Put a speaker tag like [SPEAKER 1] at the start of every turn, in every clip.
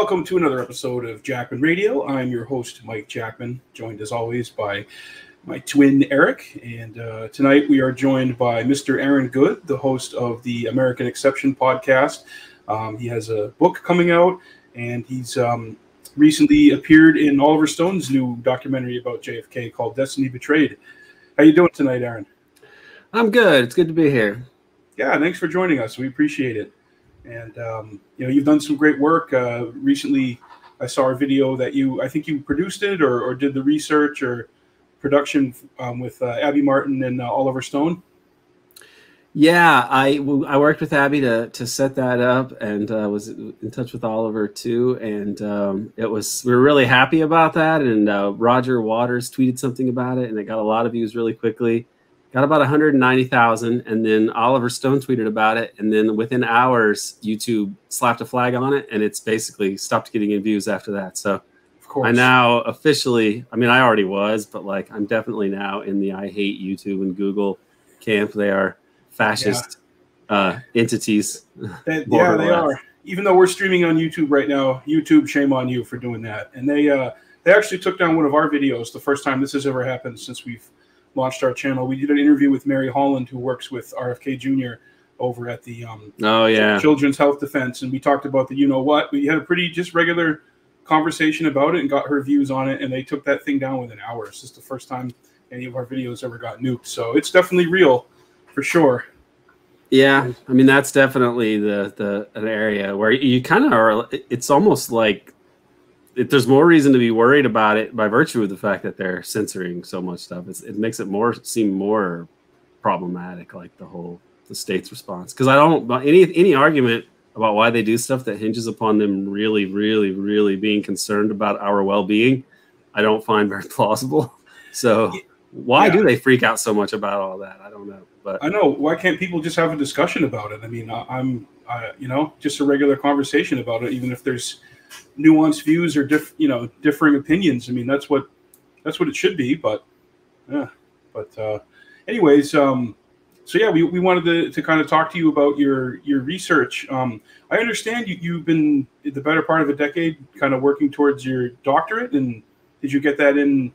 [SPEAKER 1] Welcome to another episode of Jackman Radio. I'm your host, Mike Jackman, joined as always by my twin, Eric. And uh, tonight we are joined by Mr. Aaron Good, the host of the American Exception podcast. Um, he has a book coming out, and he's um, recently appeared in Oliver Stone's new documentary about JFK called Destiny Betrayed. How you doing tonight, Aaron?
[SPEAKER 2] I'm good. It's good to be here.
[SPEAKER 1] Yeah, thanks for joining us. We appreciate it. And um, you know, you've done some great work. Uh, recently, I saw a video that you, I think you produced it or, or did the research or production um, with uh, Abby Martin and uh, Oliver Stone.
[SPEAKER 2] Yeah, I, I worked with Abby to, to set that up and uh, was in touch with Oliver too. And um, it was, we were really happy about that. And uh, Roger Waters tweeted something about it and it got a lot of views really quickly got about 190,000 and then Oliver Stone tweeted about it and then within hours YouTube slapped a flag on it and it's basically stopped getting in views after that. So of course I now officially I mean I already was but like I'm definitely now in the I hate YouTube and Google camp. They are fascist yeah. uh, entities.
[SPEAKER 1] They, yeah, they are. Even though we're streaming on YouTube right now, YouTube shame on you for doing that. And they uh they actually took down one of our videos the first time this has ever happened since we've launched our channel. We did an interview with Mary Holland, who works with RFK Jr. over at the um,
[SPEAKER 2] oh yeah
[SPEAKER 1] Children's Health Defense, and we talked about the you know what. We had a pretty just regular conversation about it and got her views on it, and they took that thing down within hours. This is the first time any of our videos ever got nuked, so it's definitely real for sure.
[SPEAKER 2] Yeah, I mean that's definitely the the an area where you kind of are. It's almost like there's more reason to be worried about it by virtue of the fact that they're censoring so much stuff. It's, it makes it more seem more problematic, like the whole the state's response. Because I don't any any argument about why they do stuff that hinges upon them really, really, really being concerned about our well being. I don't find very plausible. So why yeah. do they freak out so much about all that? I don't know. But
[SPEAKER 1] I know why can't people just have a discussion about it? I mean, I'm, I, you know, just a regular conversation about it, even if there's nuanced views or diff, you know differing opinions. I mean, that's what that's what it should be. But yeah, but uh, anyways, um, so yeah, we, we wanted to, to kind of talk to you about your your research. Um, I understand you you've been the better part of a decade kind of working towards your doctorate, and did you get that in?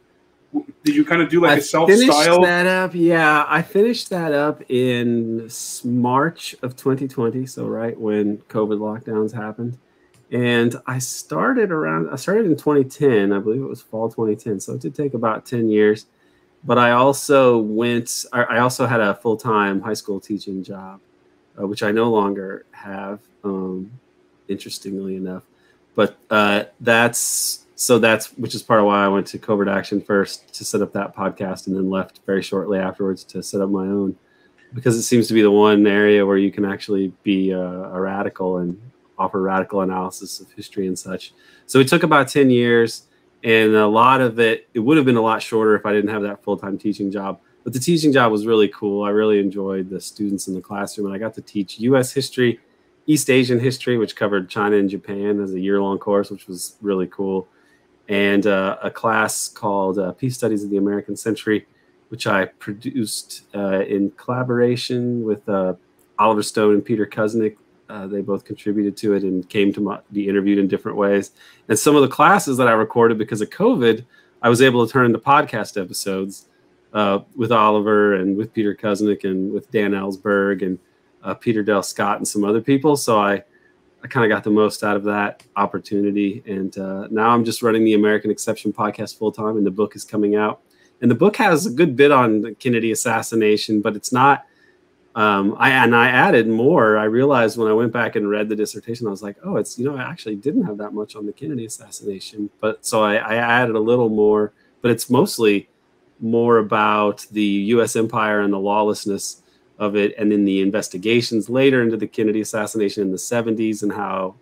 [SPEAKER 1] Did you kind of do like I a self style?
[SPEAKER 2] that up. Yeah, I finished that up in March of 2020. So right when COVID lockdowns happened and I started around. I started in 2010. I believe it was fall 2010. So it did take about 10 years. But I also went. I also had a full time high school teaching job, uh, which I no longer have. Um, interestingly enough, but uh, that's so that's which is part of why I went to Covert Action first to set up that podcast, and then left very shortly afterwards to set up my own because it seems to be the one area where you can actually be a, a radical and offer radical analysis of history and such. So it took about 10 years, and a lot of it, it would have been a lot shorter if I didn't have that full time teaching job. But the teaching job was really cool. I really enjoyed the students in the classroom, and I got to teach US history, East Asian history, which covered China and Japan as a year long course, which was really cool, and uh, a class called uh, Peace Studies of the American Century, which I produced uh, in collaboration with uh, Oliver Stone and Peter Kuznick uh, they both contributed to it and came to my, be interviewed in different ways. And some of the classes that I recorded because of COVID, I was able to turn into podcast episodes uh, with Oliver and with Peter Kuznick and with Dan Ellsberg and uh, Peter Dale Scott and some other people. So I, I kind of got the most out of that opportunity. And uh, now I'm just running the American Exception podcast full time, and the book is coming out. And the book has a good bit on the Kennedy assassination, but it's not um, I and I added more. I realized when I went back and read the dissertation, I was like, oh, it's you know, I actually didn't have that much on the Kennedy assassination, but so I, I added a little more. But it's mostly more about the U.S. empire and the lawlessness of it, and then the investigations later into the Kennedy assassination in the 70s and how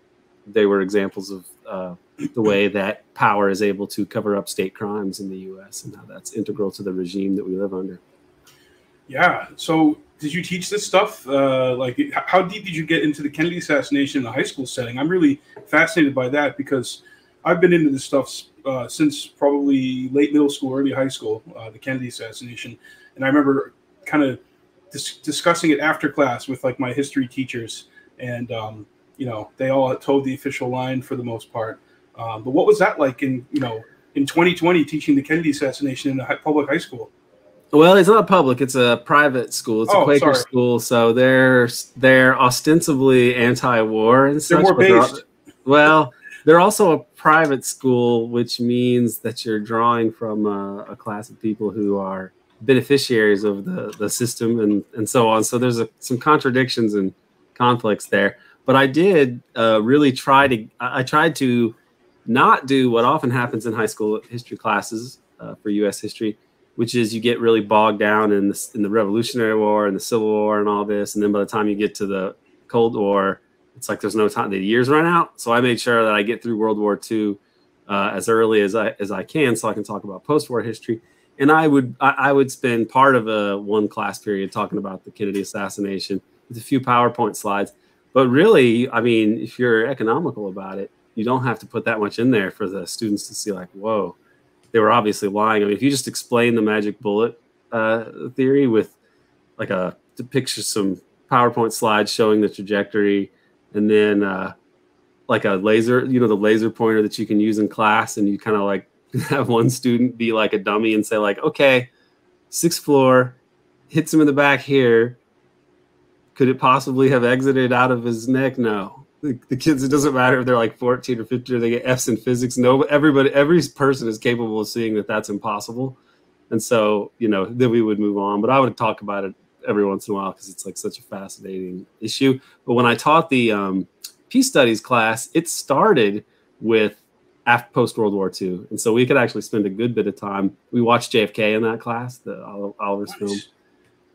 [SPEAKER 2] they were examples of uh, the way that power is able to cover up state crimes in the U.S. and how that's integral to the regime that we live under.
[SPEAKER 1] Yeah. So did you teach this stuff? Uh, like, how deep did you get into the Kennedy assassination in a high school setting? I'm really fascinated by that because I've been into this stuff uh, since probably late middle school, early high school, uh, the Kennedy assassination, and I remember kind of dis- discussing it after class with like my history teachers, and um, you know, they all told the official line for the most part. Um, but what was that like in you know in 2020 teaching the Kennedy assassination in a public high school?
[SPEAKER 2] Well, it's not public; it's a private school. It's
[SPEAKER 1] Oh,
[SPEAKER 2] a Quaker
[SPEAKER 1] sorry.
[SPEAKER 2] school, so they're they're ostensibly anti-war and such. they're
[SPEAKER 1] based.
[SPEAKER 2] well, they're also a private school, which means that you're drawing from a, a class of people who are beneficiaries of the, the system and, and so on. So there's a, some contradictions and conflicts there. But I did uh, really try to, I I tried to not do what often happens in high school history classes uh, for U.S. history, which is you get really bogged down in the, in the Revolutionary War and the Civil War and all this. And then by the time you get to the Cold War, it's like there's no time, the years run out. So I made sure that I get through World War II uh, as early as I, as I can so I can talk about post war history. And I would I, I would spend part of a one class period talking about the Kennedy assassination with a few PowerPoint slides. But really, I mean, if you're economical about it, you don't have to put that much in there for the students to see, like, whoa, they were obviously lying. I mean, if you just explain the magic bullet uh, theory with like a picture some PowerPoint slides showing the trajectory, and then uh, like a laser, you know, the laser pointer that you can use in class, and you kind of like have one student be like a dummy and say, like, okay, sixth floor, hits him in the back here. Could it possibly have exited out of his neck? No. The, the kids, it doesn't matter if they're like 14 or 15 or they get F's in physics. No, everybody, every person is capable of seeing that that's impossible. And so, you know, then we would move on. But I would talk about it every once in a while because it's like such a fascinating issue. But when I taught the um, peace studies class, it started with after post World War II, and so we could actually spend a good bit of time. We watched JFK in that class, the Ol- Oliver's film,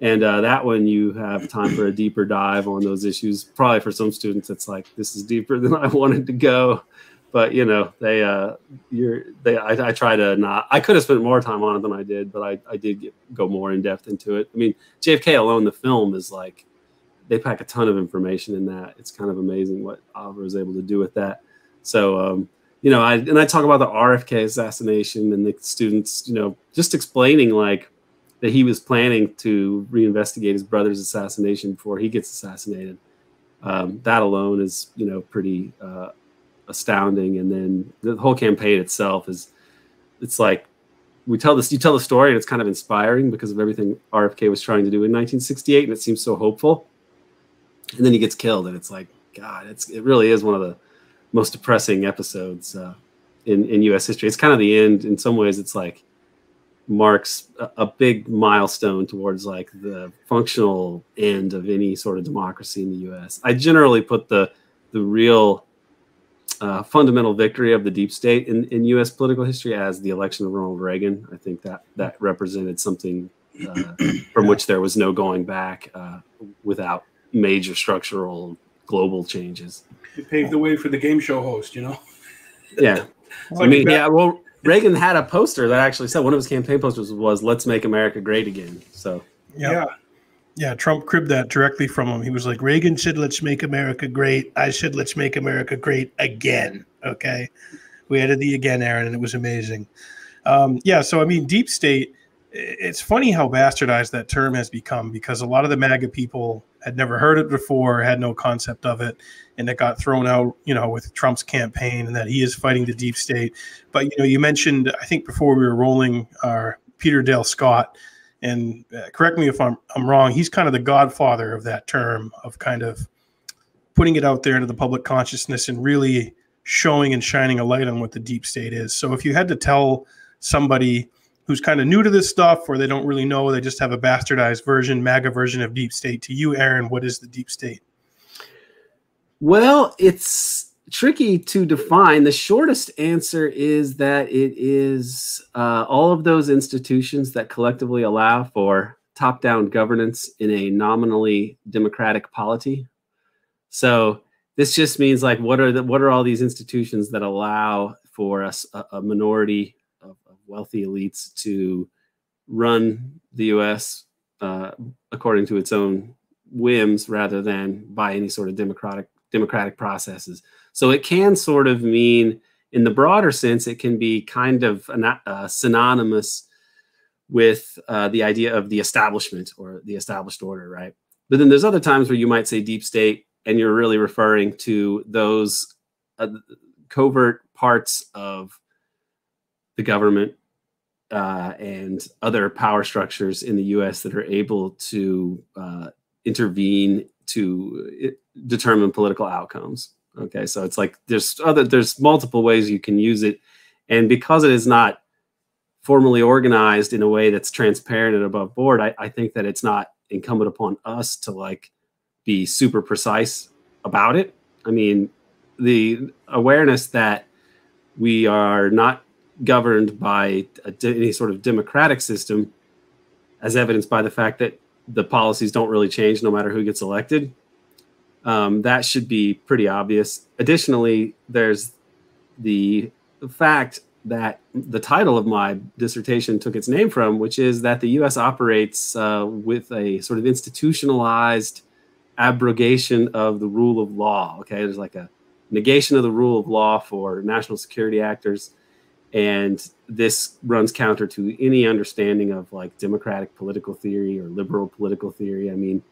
[SPEAKER 2] and uh, that one you have time for a deeper dive on those issues. Probably for some students, it's like this is deeper than I wanted to go, but you know they uh, you're they I, I try to not. I could have spent more time on it than I did, but I I did get, go more in depth into it. I mean, JFK alone, the film is like they pack a ton of information in that. It's kind of amazing what Oliver was able to do with that. So, um, you know, I and I talk about the RFK assassination and the students, you know, just explaining like that he was planning to reinvestigate his brother's assassination before he gets assassinated. Um, that alone is, you know, pretty uh, astounding. And then the whole campaign itself is, it's like we tell this, you tell the story, and it's kind of inspiring because of everything RFK was trying to do in 1968, and it seems so hopeful. And then he gets killed, and it's like, God, it's it really is one of the most depressing episodes uh, in in U.S. history. It's kind of the end. In some ways, it's like marks a, a big milestone towards like the functional end of any sort of democracy in the U.S. I generally put the the real uh, fundamental victory of the deep state in, in U.S. political history as the election of Ronald Reagan. I think that that represented something uh, from which there was no going back uh, without major structural global changes.
[SPEAKER 1] It paved the way for the game show host. You know,
[SPEAKER 2] Yeah,
[SPEAKER 1] It's
[SPEAKER 2] I mean, yeah. Well, Reagan had a poster that actually said one of his campaign posters was "Let's make America great again." So
[SPEAKER 3] Yeah.
[SPEAKER 1] yeah.
[SPEAKER 3] Yeah, Trump cribbed that directly from him. He was like, Reagan said, let's make America great. I said, let's make America great again. Okay. We added the again, Aaron, and it was amazing. Um, yeah. So, I mean, deep state, i- it's funny how bastardized that term has become because a lot of the MAGA people had never heard it before, had no concept of it, and it got thrown out, you know, with Trump's campaign and that he is fighting the deep state. But, you know, you mentioned, I think before we were rolling, our Peter Dale Scott and uh, correct me if I'm I'm wrong. He's kind of the godfather of that term of kind of putting it out there into the public consciousness and really showing and shining a light on what the deep state is. So if you had to tell somebody who's kind of new to this stuff or they don't really know, they just have a bastardized version, MAGA version of deep state. To you, Aaron, what is the deep state?
[SPEAKER 2] Well, it's tricky to define. The shortest answer is that it is uh, all of those institutions that collectively allow for top down governance in a nominally democratic polity. So this just means like what are the what are all these institutions that allow for us a, a minority wealthy elites to run the U.S. Uh, according to its own whims rather than by any sort of democratic democratic processes. So it can sort of mean, in the broader sense, it can be kind of uh, synonymous with uh, the idea of the establishment or the established order, right? But then there's other times where you might say deep state and you're really referring to those uh, covert parts of the government uh, and other power structures in the U.S. that are able to uh, intervene to determine political outcomes. Okay, so it's like there's other there's multiple ways you can use it, and because it is not formally organized in a way that's transparent and above board, I, I think that it's not incumbent upon us to like be super precise about it. I mean, the awareness that we are not governed by a, any sort of democratic system, as evidenced by the fact that the policies don't really change no matter who gets elected. Um, that should be pretty obvious. Additionally, there's the fact that the title of my dissertation took its name from, which is that the U.S. operates uh, with a sort of institutionalized abrogation of the rule of law. Okay, there's like a negation of the rule of law for national security actors and this runs counter to any understanding of like democratic political theory or liberal political theory. I mean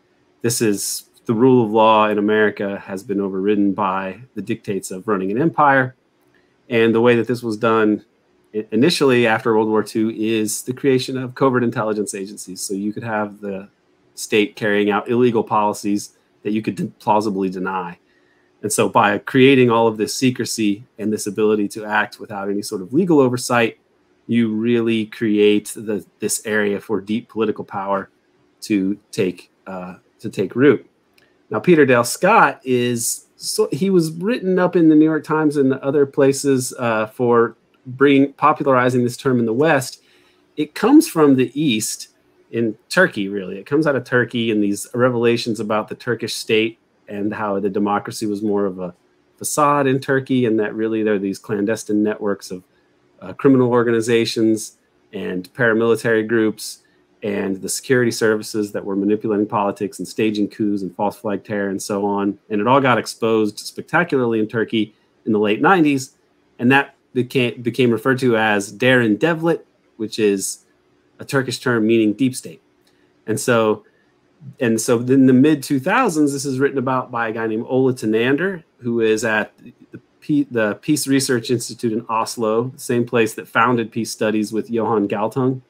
[SPEAKER 2] this is the rule of law in america has been overridden by the dictates of running an empire. And the way that this was done initially after world war ii is the creation of covert intelligence agencies. So you could have the state carrying out illegal policies that you could plausibly deny and so, by creating all of this secrecy and this ability to act without any sort of legal oversight, you really create the, this area for deep political power to take uh, to take root. Now, Peter Dale Scott is so he was written up in the New York Times and other places uh, for bringing popularizing this term in the West. It comes from the East in Turkey, really. It comes out of Turkey and these revelations about the Turkish state and how the democracy was more of a facade in Turkey, and that really there are these clandestine networks of uh, criminal organizations and paramilitary groups and the security services that were manipulating politics and staging coups and false flag terror and so on. And it all got exposed spectacularly in Turkey in the late 90s. And that became, became referred to as Derin Devlet, which is a Turkish term meaning deep state. And so and so in the mid 2000s, this is written about by a guy named Ola Tunander, who is at the, P, the Peace Research Institute in Oslo, the same place that founded peace studies with Johan Galtung.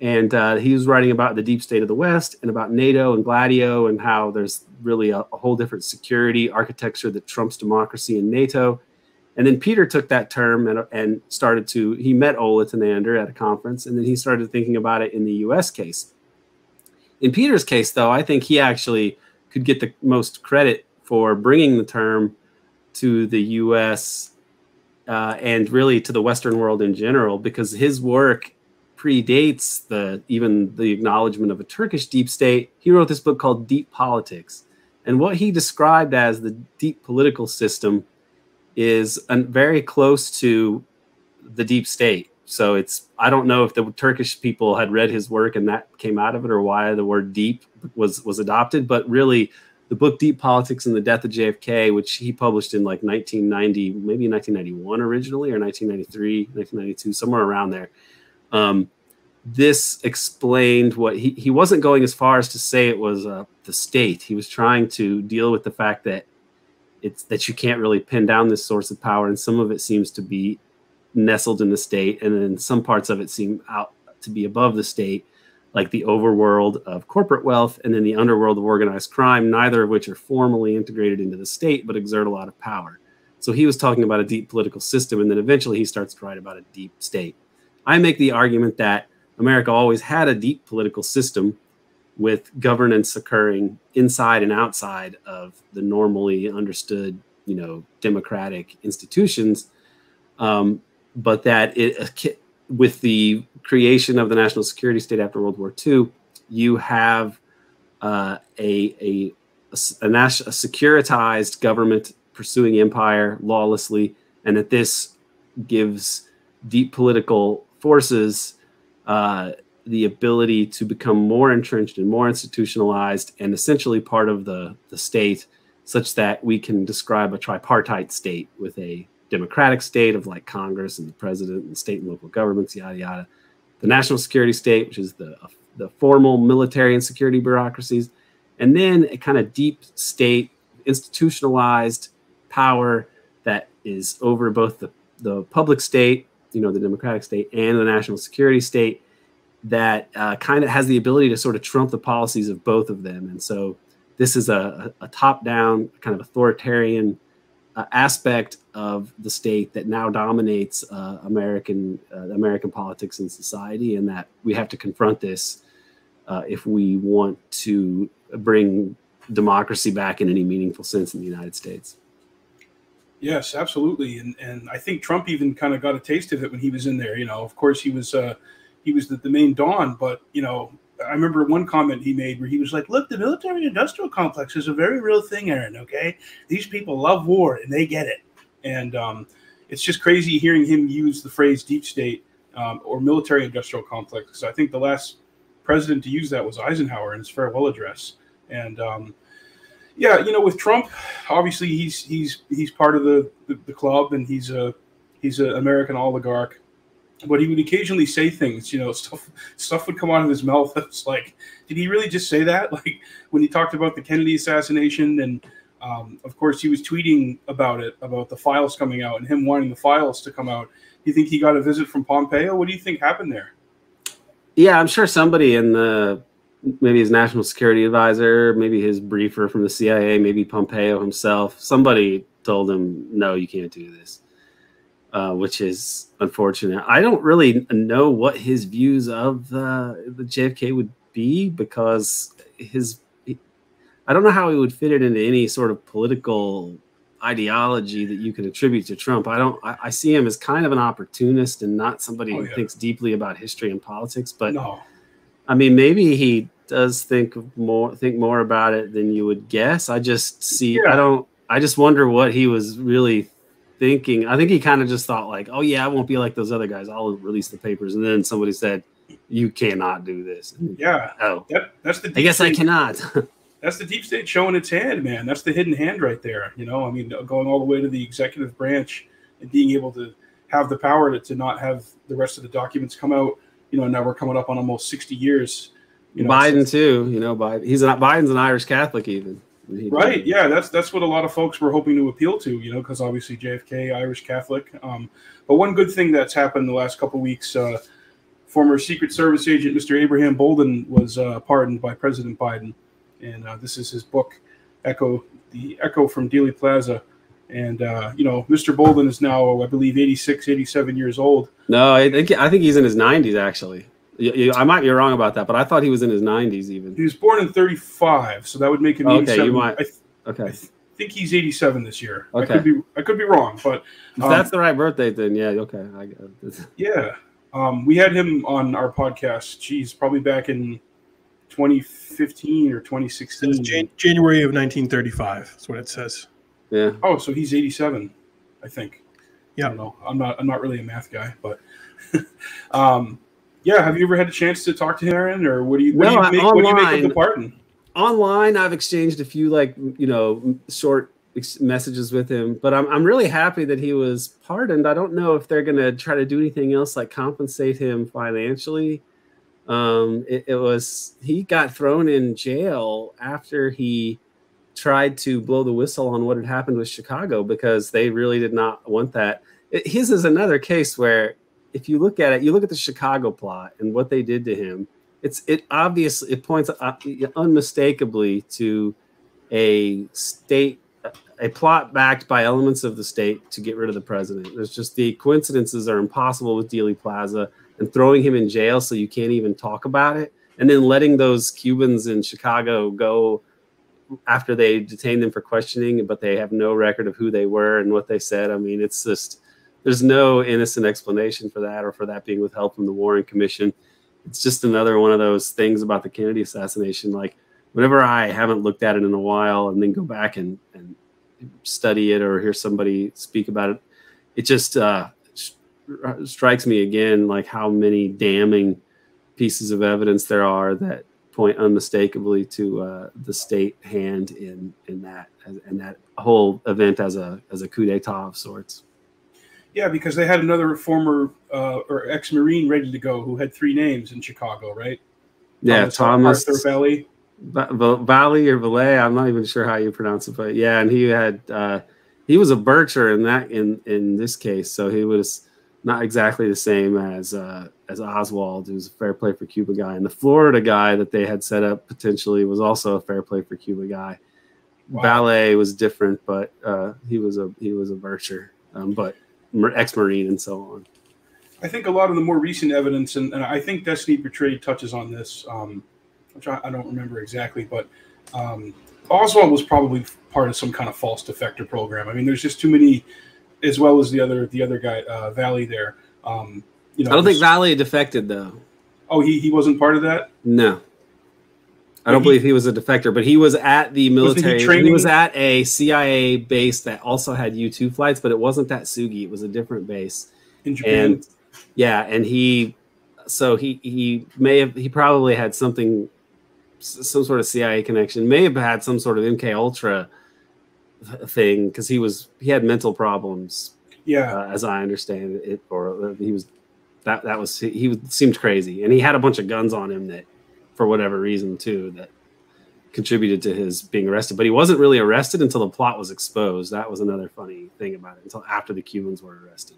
[SPEAKER 2] And uh, he was writing about the deep state of the West and about NATO and Gladio and how there's really a, a whole different security architecture that trumps democracy in NATO. And then Peter took that term and, and started to, he met Ola Tunander at a conference, and then he started thinking about it in the US case in Peter's case, though, I think he actually could get the most credit for bringing the term to the U.S. Uh, and really to the Western world in general, because his work predates the even the acknowledgement of a Turkish deep state. He wrote this book called Deep Politics, and what he described as the deep political system is very close to the deep state. So it's I don't know if the Turkish people had read his work and that came out of it, or why the word "deep" was was adopted. But really, the book "Deep Politics and the Death of JFK," which he published in like 1990, maybe 1991 originally, or 1993, 1992, somewhere around there. Um, this explained what he, he wasn't going as far as to say it was uh, the state. He was trying to deal with the fact that it's that you can't really pin down this source of power, and some of it seems to be nestled in the state, and then some parts of it seem out to be above the state, like the overworld of corporate wealth and then the underworld of organized crime, neither of which are formally integrated into the state but exert a lot of power. So he was talking about a deep political system, and then eventually he starts to write about a deep state. I make the argument that America always had a deep political system with governance occurring inside and outside of the normally understood, you know, democratic institutions. Um, but that it uh, with the creation of the national security state after World War II, you have uh, a, a, a, national, a securitized government pursuing empire lawlessly, and that this gives deep political forces uh, the ability to become more entrenched and more institutionalized and essentially part of the, the state, such that we can describe a tripartite state with a democratic state of like Congress and the president and state and local governments, yada yada. The national security state, which is the the formal military and security bureaucracies, and then a kind of deep state institutionalized power that is over both the, the public state, you know, the democratic state, and the national security state that uh, kind of has the ability to sort of trump the policies of both of them. And so this is a, a top down, kind of authoritarian uh, aspect of the state that now dominates uh, American uh, American politics and society, and that we have to confront this uh, if we want to bring democracy back in any meaningful sense in the United States.
[SPEAKER 1] Yes, absolutely, and and I think Trump even kind of got a taste of it when he was in there. You know, of course he was uh, he was the, the main don, but you know I remember one comment he made where he was like, "Look, the military-industrial complex is a very real thing, Aaron. Okay, these people love war and they get it, and um, it's just crazy hearing him use the phrase deep state um, or military-industrial complex. Because I think the last president to use that was Eisenhower in his farewell address, and um, yeah, you know, with Trump, obviously he's he's he's part of the the, the club, and he's a he's an American oligarch. But he would occasionally say things, you know, stuff stuff would come out of his mouth. It's like, did he really just say that? Like when he talked about the Kennedy assassination, and um, of course he was tweeting about it, about the files coming out, and him wanting the files to come out. Do you think he got a visit from Pompeo? What do you think happened there?
[SPEAKER 2] Yeah, I'm sure somebody in the maybe his national security advisor, maybe his briefer from the CIA, maybe Pompeo himself. Somebody told him, "No, you can't do this," uh, which is unfortunate. I don't really know what his views of uh, the JFK would be because his. I don't know how he would fit it into any sort of political ideology that you can attribute to Trump. I don't. I, I see him as kind of an opportunist and not somebody
[SPEAKER 1] Oh,
[SPEAKER 2] who thinks deeply about history and politics. But
[SPEAKER 1] No,
[SPEAKER 2] I mean, maybe he does think more think more about it than you would guess. I just see.
[SPEAKER 1] Yeah.
[SPEAKER 2] I don't. I just wonder what he was really thinking. I think he kind of just thought like, "Oh yeah, I won't be like those other guys. I'll release the papers." And then somebody said, "You cannot do this." And,
[SPEAKER 1] yeah,
[SPEAKER 2] oh,
[SPEAKER 1] that that's the.
[SPEAKER 2] I guess I cannot.
[SPEAKER 1] That's the deep state showing its hand, man. That's the hidden hand right there. You know, I mean, going all the way to the executive branch and being able to have the power to, to not have the rest of the documents come out. You know, now we're coming up on almost sixty years. You know,
[SPEAKER 2] Biden too. You know, Biden. He's not. Biden's an Irish Catholic even.
[SPEAKER 1] Right. Yeah, that's that's what a lot of folks were hoping to appeal to. You know, because obviously JFK, Irish Catholic. Um, but one good thing that's happened the last couple weeks, uh, former Secret Service agent Mr. Abraham Bolden was uh, pardoned by President Biden, and uh, this is his book, Echo, the Echo from Dealey Plaza. And uh, you know, Mr. Bolden is now, I believe, 86, 87 years old.
[SPEAKER 2] No, I think I think he's in his 90s actually. You- you- I might be wrong about that, but I thought he was in his 90s even.
[SPEAKER 1] He was born in 35, so that would make him
[SPEAKER 2] Okay,
[SPEAKER 1] 87.
[SPEAKER 2] you might-
[SPEAKER 1] I, th- I th- think he's 87 this year.
[SPEAKER 2] Okay.
[SPEAKER 1] I could be I could be wrong, but
[SPEAKER 2] if
[SPEAKER 1] um,
[SPEAKER 2] that's the right birthday, then yeah, okay. I.
[SPEAKER 1] Yeah. Um, we had him on our podcast, geez, probably back in 2015 or 2016.
[SPEAKER 3] Jan- January of 1935. That's what it says.
[SPEAKER 2] Yeah.
[SPEAKER 1] Oh, so he's 87, I think.
[SPEAKER 3] Yeah.
[SPEAKER 1] I don't know. I'm not I'm not really a math guy, but um, yeah, have you ever had a chance to talk to him, Aaron, or what do you what
[SPEAKER 2] No,
[SPEAKER 1] do you make, what do you make of
[SPEAKER 2] online.
[SPEAKER 1] the pardon?
[SPEAKER 2] online i've exchanged a few like you know short ex- messages with him. But I'm, I'm really happy that he was pardoned. I don't know if they're going to try to do anything else like compensate him financially. Um it, it was he got thrown in jail after he tried to blow the whistle on what had happened with chicago because they really did not want that. It- his is another case where if you look at it you look at the chicago plot and what they did to him it's it obviously it points uh, unmistakably to a state a plot backed by elements of the state to get rid of the president. There's just the coincidences are impossible with Dealey Plaza and throwing him in jail so you can't even talk about it and then letting those Cubans in Chicago go after they detained them for questioning but they have no record of who they were and what they said. I mean it's just there's no innocent explanation for that or for that being withheld from the warren commission it's just another one of those things about the Kennedy assassination. Like whenever I haven't looked at it in a while and then go back and, and study it or hear somebody speak about it, it just uh, st- strikes me again like how many damning pieces of evidence there are that point unmistakably to uh, the state hand in in that and that whole event as a as a coup d'état of sorts.
[SPEAKER 1] Yeah, because they had another former uh, or ex-marine ready to go who had three names in Chicago, right?
[SPEAKER 2] Yeah, Thomas.
[SPEAKER 1] Arthur Vallee.
[SPEAKER 2] Valley or Valet. I'm not even sure how you pronounce it, but yeah, and he had uh, he was a Bircher in that in in this case, so he was not exactly the same as uh, as Oswald, who's a fair play for Cuba guy, and the Florida guy that they had set up potentially was also a fair play for Cuba guy. Wow. Valet was different, but uh, he was a he was a Bircher, um, but ex Marine and so on.
[SPEAKER 1] I think a lot of the more recent evidence, and, and I think Destiny Betrayed touches on this, um, which I, I, don't remember exactly, but um, Oswald was probably part of some kind of false defector program. I mean, there's just too many, as well as the other the other guy uh, Vallee there. Um,
[SPEAKER 2] you know, I don't think Vallee defected though.
[SPEAKER 1] Oh, he he wasn't part of that.
[SPEAKER 2] No, I don't he, believe he was a defector, but he was at the military. He, he, was at a CIA base that also had U two flights, but it wasn't Atsugi. It was a different base.
[SPEAKER 1] In Japan.
[SPEAKER 2] And yeah, and he, so he he may have he probably had something, some sort of CIA connection. May have had some sort of MK Ultra thing because he was he had mental problems.
[SPEAKER 1] Yeah,
[SPEAKER 2] uh, as I understand it, or he was that that was he, he seemed crazy, and he had a bunch of guns on him that, for whatever reason, too that contributed to his being arrested. But he wasn't really arrested until the plot was exposed. That was another funny thing about it. Until after the Cubans were arrested,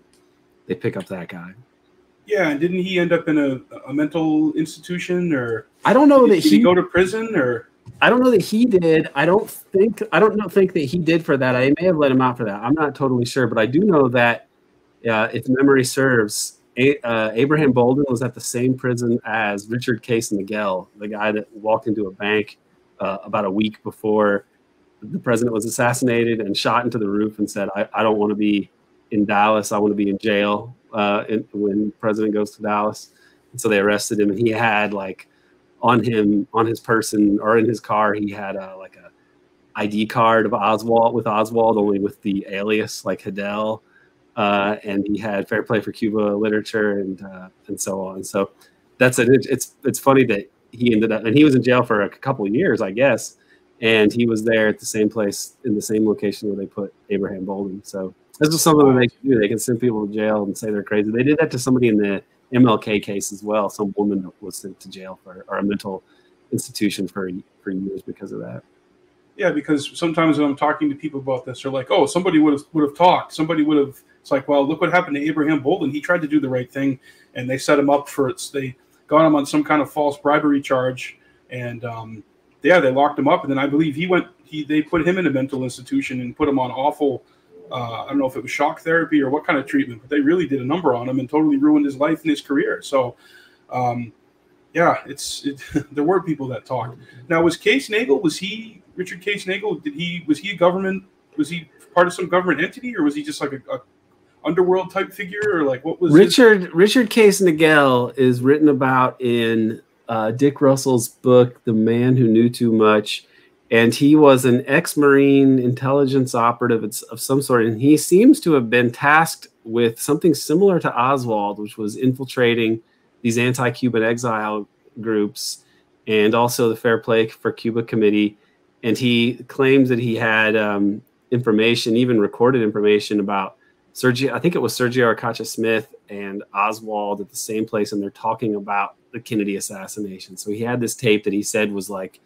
[SPEAKER 2] they pick up that guy.
[SPEAKER 1] Yeah, and didn't he end up in a, a mental institution or?
[SPEAKER 2] I don't know
[SPEAKER 1] did,
[SPEAKER 2] that
[SPEAKER 1] did he, he go to prison or.
[SPEAKER 2] I don't know that he did. I don't think I don't know, think that he did for that. I may have let him out for that. I'm not totally sure, but I do know that uh, if memory serves, a, uh, Abraham Bolden was at the same prison as Richard Case Nagell, the guy that walked into a bank uh, about a week before the president was assassinated and shot into the roof and said, "I, I don't want to be in Dallas. I want to be in jail." uh, in, when president goes to Dallas. And so they arrested him, and he had like on him, on his person or in his car, he had a, like a ID card of Oswald with Oswald, only with the alias like Hidell. Uh, and he had Fair Play for Cuba literature and uh, and so on. So that's it. It's it's funny that he ended up and he was in jail for a couple of years, I guess, and he was there at the same place in the same location where they put Abraham Bolden. So this is something that they can do. They can send people to jail and say they're crazy. They did that to somebody in the MLK case as well. Some woman was sent to jail for or a mental institution for for years because of that.
[SPEAKER 1] Yeah, because sometimes when I'm talking to people about this, they're like, "Oh, somebody would have would have talked. Somebody would have." It's like, well, look what happened to Abraham Bolden. He tried to do the right thing, and they set him up for it. They got him on some kind of false bribery charge, and um, yeah, they locked him up. And then I believe he went. He they put him in a mental institution and put him on awful uh, I don't know if it was shock therapy or what kind of treatment, but they really did a number on him and totally ruined his life and his career. So, um, yeah, it's it, there were people that talked. Now, was Case Nagell? Was he Richard Case Nagell? Did he was he a government? Was he part of some government entity, or was he just like a, a underworld type figure, or like what was
[SPEAKER 2] Richard Richard Case Nagell is written about in uh, Dick Russell's book, The Man Who Knew Too Much. And he was an ex-marine intelligence operative of some sort. And he seems to have been tasked with something similar to oswald which was infiltrating these anti-cuban exile groups and also the fair play for cuba committee. And he claims that he had um, information even recorded information about sergio i think it was sergio arcacha smith and oswald at the same place and they're talking about the kennedy assassination. So he had this tape that he said was like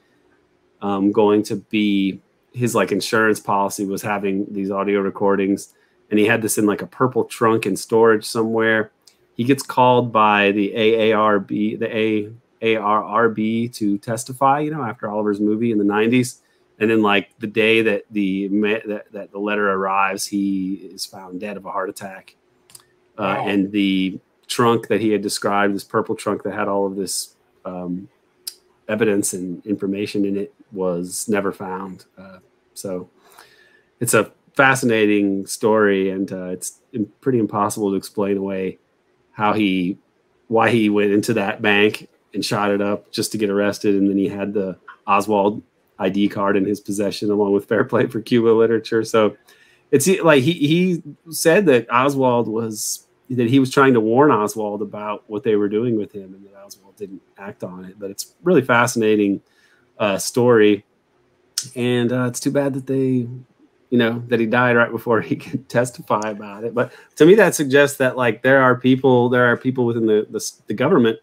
[SPEAKER 2] um, going to be his like insurance policy was having these audio recordings and he had this in like a purple trunk in storage somewhere. He gets called by the aarb the aarrb to testify you know after oliver's movie in the 90s and then like the day that the that, that the letter arrives he is found dead of a heart attack uh, wow. and the trunk that he had described this purple trunk that had all of this um, evidence and information in it was never found. Uh, so it's a fascinating story, and uh, it's pretty impossible to explain away how he, why he went into that bank and shot it up just to get arrested, and then he had the Oswald ID card in his possession along with Fair Play for Cuba literature. So it's like he he said that Oswald was that he was trying to warn Oswald about what they were doing with him, and that Oswald didn't act on it. But it's really fascinating uh, story, and uh, it's too bad that they, you know, that he died right before he could testify about it. But to me, that suggests that like there are people, there are people within the the, the government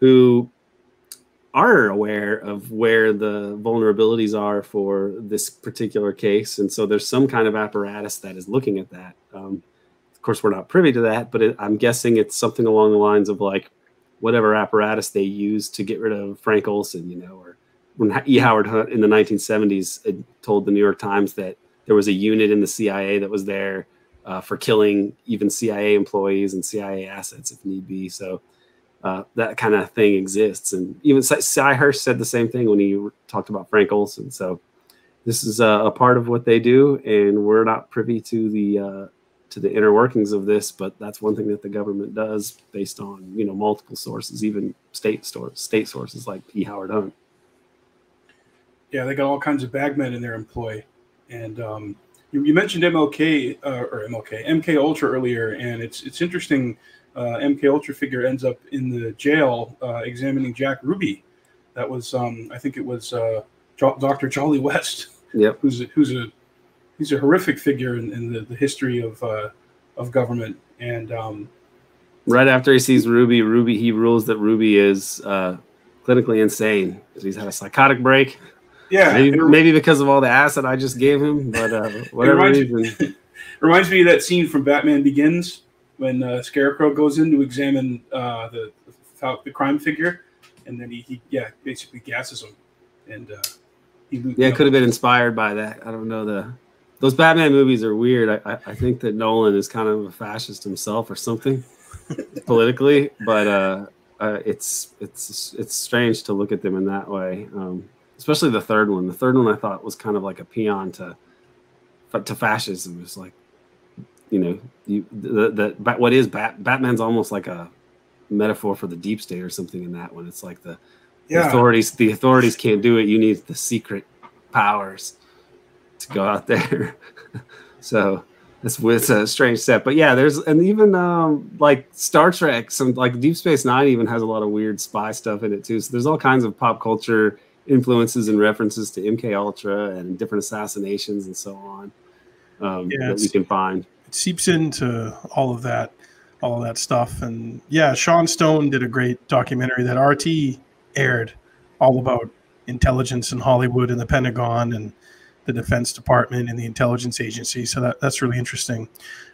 [SPEAKER 2] who are aware of where the vulnerabilities are for this particular case, and so there's some kind of apparatus that is looking at that. Um, of course, we're not privy to that, but it, I'm guessing it's something along the lines of like whatever apparatus they used to get rid of Frank Olson, you know, or when E. Howard Hunt in the 1970s told the New York Times that there was a unit in the CIA that was there uh, for killing even CIA employees and CIA assets if need be. So uh, that kind of thing exists. And even Sy Hersh said the same thing when he talked about Frank Olson. So this is a, a part of what they do, and we're not privy to the uh, to the inner workings of this, but that's one thing that the government does based on you know multiple sources, even state stores, state sources like E. Howard Hunt.
[SPEAKER 1] Yeah, they got all kinds of bagmen in their employ, and um, you, you, mentioned MLK uh, or MLK MK Ultra earlier, and it's it's interesting. Uh, MK Ultra figure ends up in the jail uh, examining Jack Ruby. That was, um, I think it was uh, Dr. Jolly West.
[SPEAKER 2] Yep.
[SPEAKER 1] Who's a, who's a he's a horrific figure in, in the, the history of uh, of government. And um,
[SPEAKER 2] right after he sees Ruby, Ruby he rules that Ruby is uh, clinically insane because he's had a psychotic break.
[SPEAKER 1] Yeah,
[SPEAKER 2] maybe, maybe, because of all the acid I just gave him, but uh, whatever
[SPEAKER 1] reminds
[SPEAKER 2] reason.
[SPEAKER 1] Reminds me of that scene from Batman Begins when uh, Scarecrow goes in to examine uh, the, the, the crime figure, and then he, he yeah basically gasses him, and uh,
[SPEAKER 2] he yeah it could have been inspired by that. I don't know the those Batman movies are weird. I, I think that Nolan is kind of a fascist himself or something politically, but uh, uh, it's it's it's strange to look at them in that way. Um, especially the third one. The third one I thought was kind of like a peon to to fascism. It's like you know you the, the what is Bat, Batman's almost like a metaphor for the deep state or something in that one. It's like the, yeah. the authorities the authorities can't do it. You need the secret powers to go out there. so it's, it's a strange set, but yeah, there's and even um, like Star Trek, some like Deep Space Nine even has a lot of weird spy stuff in it too. So there's all kinds of pop culture influences and references to MK Ultra and different assassinations and so on um, yeah, that we can find.
[SPEAKER 3] Seeps into all of that, all of that stuff, and yeah, Sean Stone did a great documentary that RT aired, all about intelligence in Hollywood and the Pentagon and the Defense Department and the intelligence agency. So that, that's really interesting.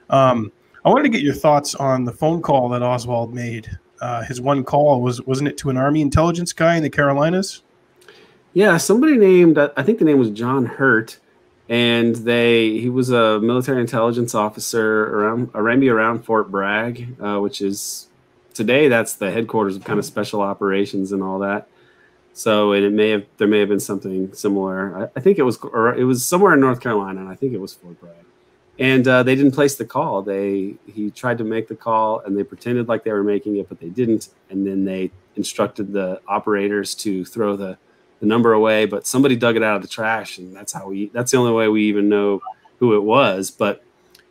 [SPEAKER 3] Um, I wanted to get your thoughts on the phone call that Oswald made. Uh, his one call was wasn't it to an Army intelligence guy in the Carolinas?
[SPEAKER 2] Yeah, somebody named I think the name was John Hurt, and they he was a military intelligence officer around around around Fort Bragg, uh, which is today that's the headquarters of kind of special operations and all that. So and it may have there may have been something similar. I, I think it was or it was somewhere in North Carolina, and I think it was Fort Bragg. And uh, they didn't place the call. They he tried to make the call, and they pretended like they were making it, but they didn't. And then they instructed the operators to throw the the number away, but somebody dug it out of the trash, and that's how we. That's the only way we even know who it was. But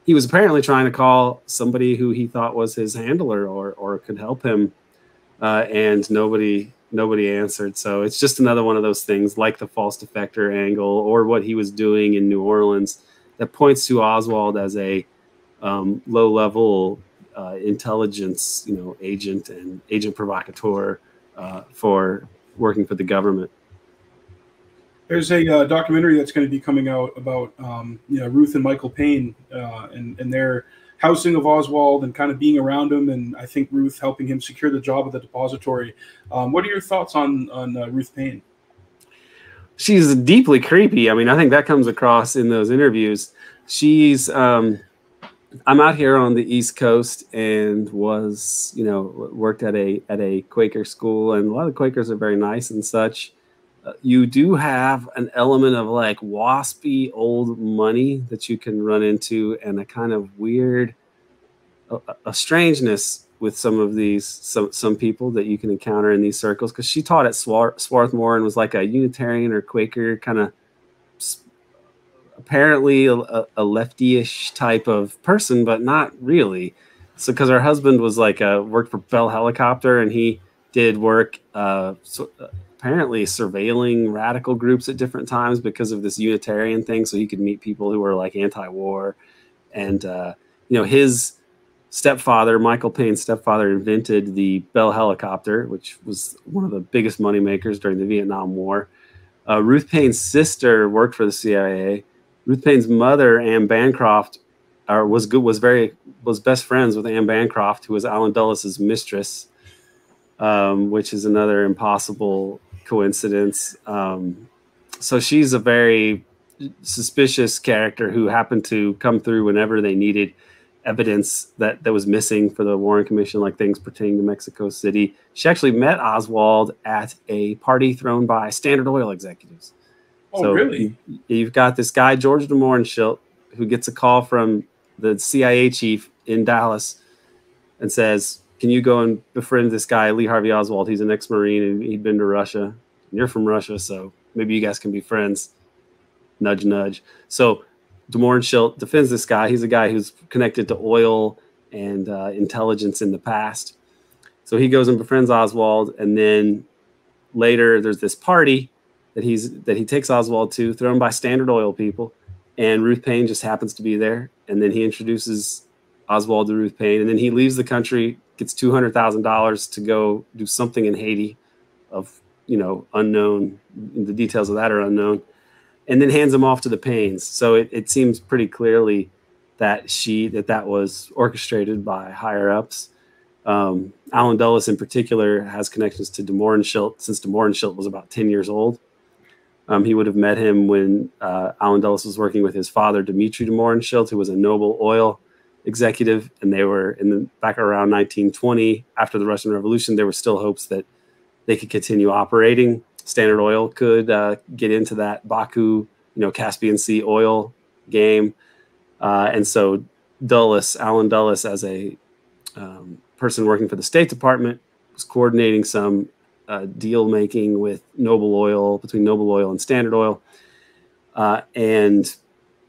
[SPEAKER 2] he was apparently trying to call somebody who he thought was his handler or or could help him, uh, and nobody nobody answered. So it's just another one of those things, like the false defector angle or what he was doing in New Orleans, that points to Oswald as a um, low level uh, intelligence, you know, agent and agent provocateur uh, for working for the government.
[SPEAKER 1] There's a uh, documentary that's going to be coming out about um, you know Ruth and Michael Paine uh, and and their housing of Oswald and kind of being around him, and I think Ruth helping him secure the job at the depository. Um, what are your thoughts on on uh, Ruth Paine?
[SPEAKER 2] She's deeply creepy. I mean, I think that comes across in those interviews. She's um, I'm out here on the East Coast and was, you know, worked at a at a Quaker school, and a lot of Quakers are very nice and such you do have an element of like waspy old money that you can run into and a kind of weird a, a strangeness with some of these some some people that you can encounter in these circles because she taught at Swar- Swarthmore and was like a Unitarian or Quaker kind of apparently a, a lefty-ish type of person, but not really. So because her husband was like a, worked for Bell Helicopter and he did work uh, so, uh, apparently surveilling radical groups at different times because of this Unitarian thing. So he could meet people who were like anti-war, and uh, you know his stepfather, Michael Paine's stepfather, invented the Bell helicopter, which was one of the biggest money makers during the Vietnam War. Uh, Ruth Paine's sister worked for the CIA. Ruth Paine's mother, Anne Bancroft, uh, was good, was very was best friends with Anne Bancroft, who was Allen Dulles' mistress, um, which is another impossible coincidence. Um, so she's a very suspicious character who happened to come through whenever they needed evidence that that was missing for the Warren Commission, like things pertaining to Mexico City. She actually met Oswald at a party thrown by Standard Oil executives.
[SPEAKER 1] Oh, so really?
[SPEAKER 2] You, have got this guy George de Mohrenschildt who gets a call from the CIA chief in Dallas and says, "Can you go and befriend this guy Lee Harvey Oswald? He's an ex-marine and he'd been to Russia. You're from Russia, so maybe you guys can be friends." Nudge, nudge. So de Mohrenschildt defends this guy. He's a guy who's connected to oil and uh, intelligence in the past. So he goes and befriends Oswald, and then later there's this party that he's that he takes Oswald to, thrown by Standard Oil people, and Ruth Paine just happens to be there, and then he introduces Oswald to Ruth Paine, and then he leaves the country, gets two hundred thousand dollars to go do something in Haiti, of you know unknown. The details of that are unknown, and then hands them off to the Paines. So it, it seems pretty clearly that she that that was orchestrated by higher ups. Um, Allen Dulles in particular has connections to de Mohrenschildt since de Mohrenschildt was about 10 years old. Um, he would have met him when uh, Allen Dulles was working with his father, Dimitri de Mohrenschildt, who was a Nobel Oil executive. And they were in the back around 1920, after the Russian Revolution, there were still hopes that they could continue operating. Standard Oil could uh, get into that Baku, you know, Caspian Sea oil game, uh, and so Dulles, Allen Dulles, as a um, person working for the State Department, was coordinating some uh, deal making with Nobel Oil between Nobel Oil and Standard Oil, uh, and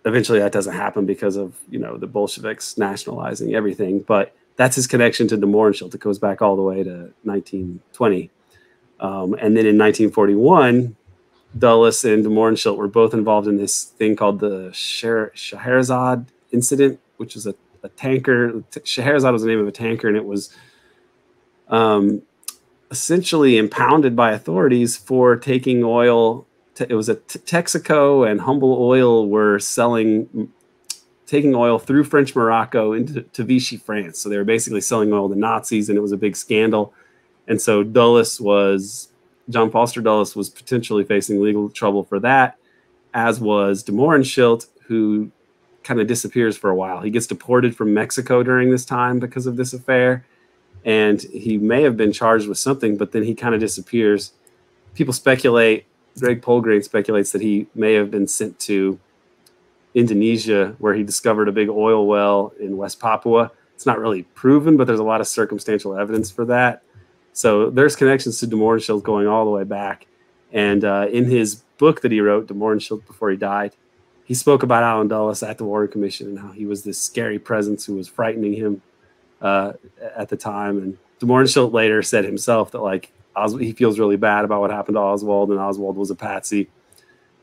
[SPEAKER 2] eventually that doesn't happen because of you know the Bolsheviks nationalizing everything, but that's his connection to Mohrenschildt. It goes back all the way to 1920. Um, and then in 1941, Dulles and de were both involved in this thing called the Scheherazade incident, which is a, a tanker. Scheherazade was the name of a tanker, and it was um, essentially impounded by authorities for taking oil. It was a Texaco and Humble Oil were selling, taking oil through French Morocco into to Vichy, France. So they were basically selling oil to Nazis, and it was a big scandal. And so Dulles was John Foster Dulles was potentially facing legal trouble for that, as was de Mohrenschildt, who kind of disappears for a while. He gets deported from Mexico during this time because of this affair, and he may have been charged with something, but then he kind of disappears. People speculate. Greg Poulgrain speculates that he may have been sent to Indonesia, where he discovered a big oil well in West Papua. It's not really proven, but there's a lot of circumstantial evidence for that. So there's connections to de Mohrenschildt going all the way back. And uh, in his book that he wrote, de Mohrenschildt before he died, he spoke about Allen Dulles at the Warren Commission and how he was this scary presence who was frightening him uh, at the time. And de Mohrenschildt later said himself that like Os- he feels really bad about what happened to Oswald, and Oswald was a patsy,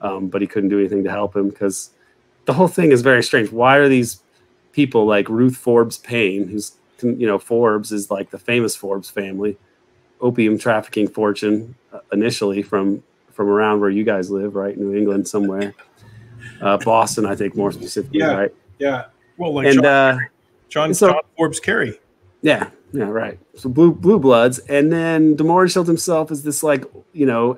[SPEAKER 2] um, but he couldn't do anything to help him because the whole thing is very strange. Why are these people like Ruth Forbes Paine, who's you know Forbes is like the famous Forbes family, opium trafficking fortune uh, initially from from around where you guys live, right? New England somewhere. Uh, Boston, I think more specifically,
[SPEAKER 1] yeah,
[SPEAKER 2] right?
[SPEAKER 1] Yeah.
[SPEAKER 3] Well, like and, John, uh, John, so, John Forbes Kerry.
[SPEAKER 2] Yeah, yeah, right. So blue blue bloods, and then de Mohrenschildt himself is this like you know,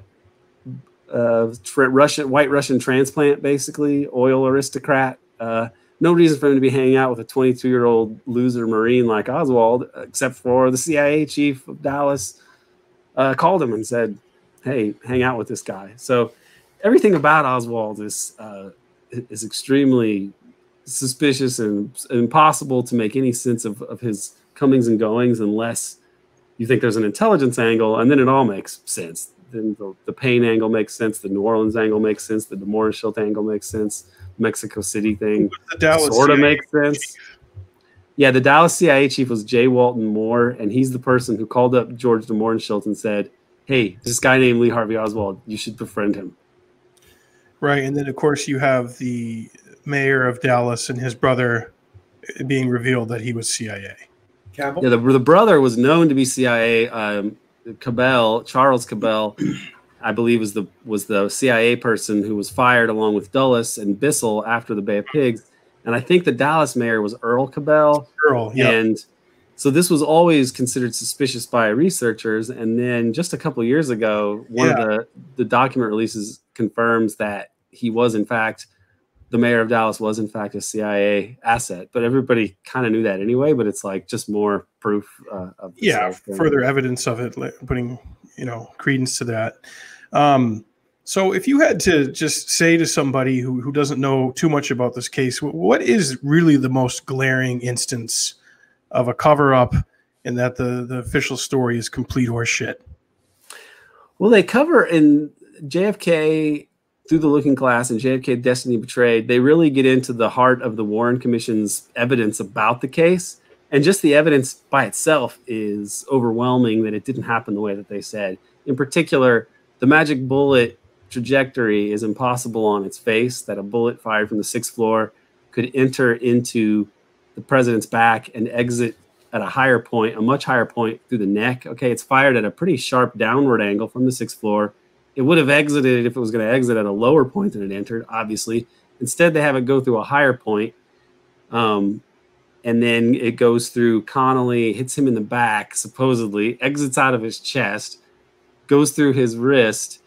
[SPEAKER 2] uh, tra- Russian white Russian transplant, basically oil aristocrat. Uh, no reason for him to be hanging out with a 22 year old loser Marine like Oswald, except for the CIA chief of Dallas uh, called him and said, "Hey, hang out with this guy." So everything about Oswald is uh, is extremely suspicious and impossible to make any sense of, of his comings and goings unless you think there's an intelligence angle, and then it all makes sense. Then the, the Paine angle makes sense, the New Orleans angle makes sense, the De Mohrenschildt angle makes sense, Mexico City thing sort of makes sense. Yeah, the Dallas CIA chief was Jay Walton Moore, and he's the person who called up George de Mohrenschildt and said, "Hey, this guy named Lee Harvey Oswald, you should befriend him."
[SPEAKER 3] Right, and then of course you have the mayor of Dallas and his brother being revealed that he was CIA.
[SPEAKER 1] Cabell.
[SPEAKER 2] Yeah, the, the brother was known to be CIA. Um, Cabell, Charles Cabell, I believe was the was the CIA person who was fired along with Dulles and Bissell after the Bay of Pigs, and I think the Dallas mayor was Earl Cabell.
[SPEAKER 3] Earl, yeah.
[SPEAKER 2] And so this was always considered suspicious by researchers. And then just a couple years ago, one
[SPEAKER 3] Yeah.
[SPEAKER 2] of the the document releases confirms that he was in fact the mayor of Dallas was in fact a CIA asset. But everybody kind of knew that anyway. But it's like just more proof. Uh, of
[SPEAKER 3] yeah further evidence of it putting you know credence to that um so if you had to just say to somebody who, who doesn't know too much about this case what is really the most glaring instance of a cover-up and that the the official story is complete horseshit
[SPEAKER 2] Well, they cover in JFK through the Looking Glass and JFK Destiny Betrayed. They really get into the heart of the Warren Commission's evidence about the case, and just the evidence by itself is overwhelming that it didn't happen the way that they said. In particular, the magic bullet trajectory is impossible on its face. That a bullet fired from the sixth floor could enter into the president's back and exit at a higher point, a much higher point through the neck. Okay, it's fired at a pretty sharp downward angle from the sixth floor. It would have exited if it was going to exit at a lower point than it entered, obviously. Instead, they have it go through a higher point. Um, and then it goes through Connolly, hits him in the back, supposedly, exits out of his chest, goes through his wrist,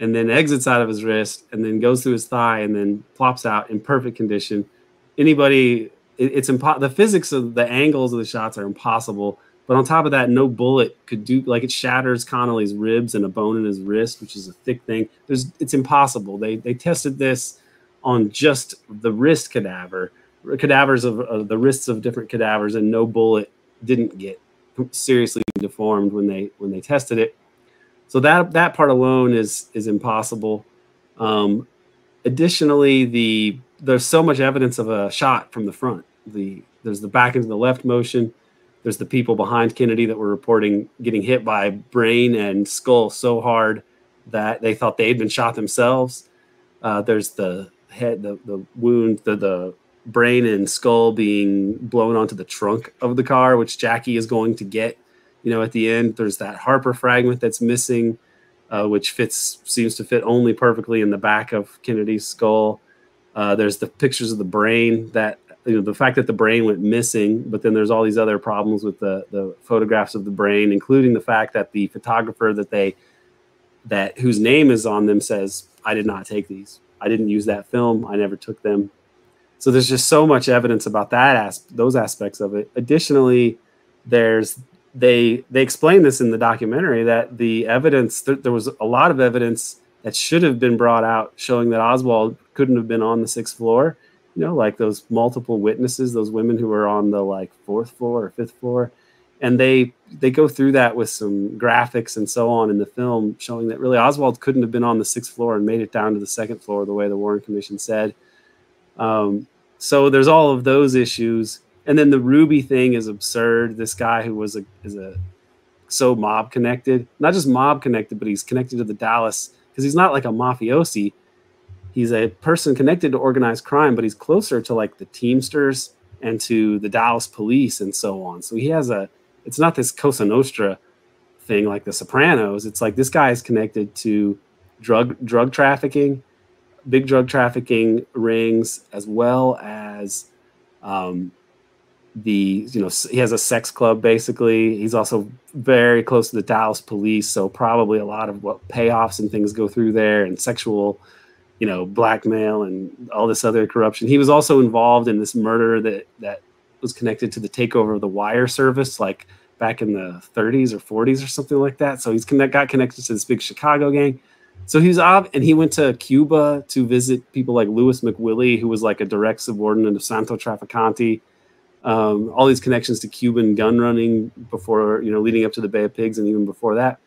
[SPEAKER 2] and then exits out of his wrist, and then goes through his thigh, and then plops out in perfect condition. Anybody, it, it's impo- the physics of the angles of the shots are impossible. But on top of that, no bullet could do like it shatters Connolly's ribs and a bone in his wrist, which is a thick thing. There's it's impossible. They they tested this on just the wrist cadaver, cadavers of, of the wrists of different cadavers, and no bullet didn't get seriously deformed when they when they tested it. So that that part alone is is impossible. Um, additionally, the there's so much evidence of a shot from the front. The there's the back into the left motion. There's the people behind Kennedy that were reporting getting hit by brain and skull so hard that they thought they had been shot themselves. Uh, there's the head, the, the wound, the, the brain and skull being blown onto the trunk of the car, which Jackie is going to get. You know, at the end, there's that Harper fragment that's missing, uh, which fits seems to fit only perfectly in the back of Kennedy's skull. Uh, there's the pictures of the brain that you know the fact that the brain went missing, but then there's all these other problems with the the photographs of the brain, including the fact that the photographer that they that whose name is on them says, "I did not take these. I didn't use that film. I never took them." So there's just so much evidence about that as those aspects of it. Additionally, there's they they explain this in the documentary that the evidence th- there was a lot of evidence that should have been brought out showing that Oswald couldn't have been on the sixth floor. You know, like those multiple witnesses, those women who were on the like fourth floor or fifth floor, and they they go through that with some graphics and so on in the film, showing that really Oswald couldn't have been on the sixth floor and made it down to the second floor the way the Warren Commission said. Um, so there's all of those issues, and then the Ruby thing is absurd. This guy who was a is a so mob connected, not just mob connected, but he's connected to the Dallas because he's not like a mafiosi. He's a person connected to organized crime, but he's closer to like the Teamsters and to the Dallas police and so on. So he has a. It's not this Cosa Nostra thing like The Sopranos. It's like this guy is connected to drug drug trafficking, big drug trafficking rings, as well as um, the you know he has a sex club basically. He's also very close to the Dallas police, so probably a lot of what payoffs and things go through there, and sexual you know blackmail and all this other corruption. He was also involved in this murder that that was connected to the takeover of the wire service, like back in the 30s or 40s or something like that. So he's connect, got connected to this big Chicago gang. So he was off, and he went to Cuba to visit people like Louis McWillie, who was like a direct subordinate of Santo Traficante. Um, all these connections to Cuban gun running before, you know, leading up to the Bay of Pigs and even before that.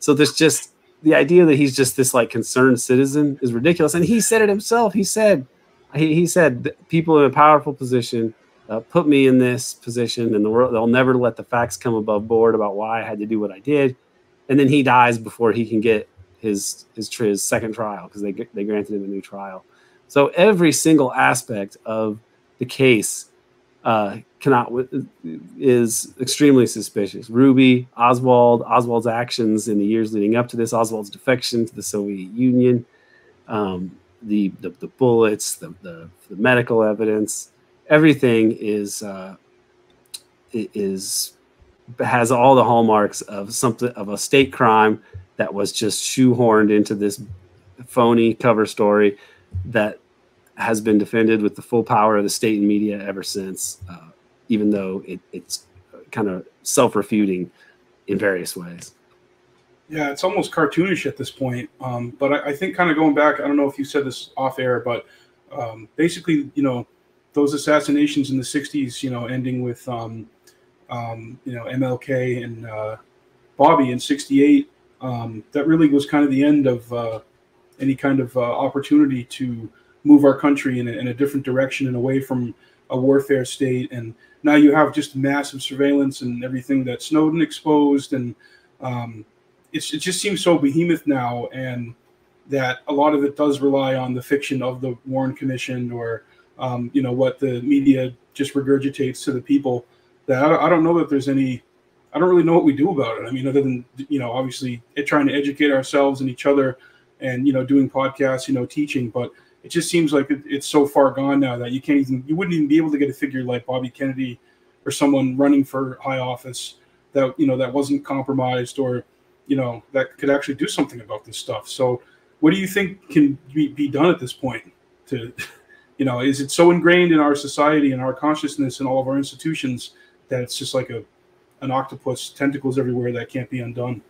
[SPEAKER 2] So there's just the idea that he's just this like concerned citizen is ridiculous. And he said it himself. He said, he, he said, people in a powerful position uh, put me in this position, and the world they'll never let the facts come above board about why I had to do what I did. And then he dies before he can get his his, his second trial because they they granted him a new trial. So every single aspect of the case uh, cannot is extremely suspicious. Ruby, Oswald, Oswald's actions in the years leading up to this, Oswald's defection to the Soviet Union, um, the, the, the bullets, the, the, the medical evidence, everything is uh, is has all the hallmarks of something of a state crime that was just shoehorned into this phony cover story that has been defended with the full power of the state and media ever since, uh, even though it, it's kind of self refuting in various ways.
[SPEAKER 1] Yeah, it's almost cartoonish at this point. Um, but I, I, think, kind of going back, I don't know if you said this off air, but um, basically, you know, those assassinations in the 60s, you know, ending with, um, um you know, MLK and uh, Bobby in 68, um, that really was kind of the end of uh, any kind of uh, opportunity to move our country in a, in a different direction and away from a warfare state. And now you have just massive surveillance and everything that Snowden exposed, and um, it just seems so behemoth now, and that a lot of it does rely on the fiction of the Warren Commission or um, you know what the media just regurgitates to the people. That I, I don't know that there's any. I don't really know what we do about it. I mean, other than you know, obviously, trying to educate ourselves and each other, and you know, doing podcasts, you know, teaching. But it just seems like it, it's so far gone now that you can't even you wouldn't even be able to get a figure like Bobby Kennedy or someone running for high office that you know that wasn't compromised or you know that could actually do something about this stuff. So what do you think can be, be done at this point to you know is it so ingrained in our society and our consciousness and all of our institutions that it's just like a an octopus tentacles everywhere that can't be undone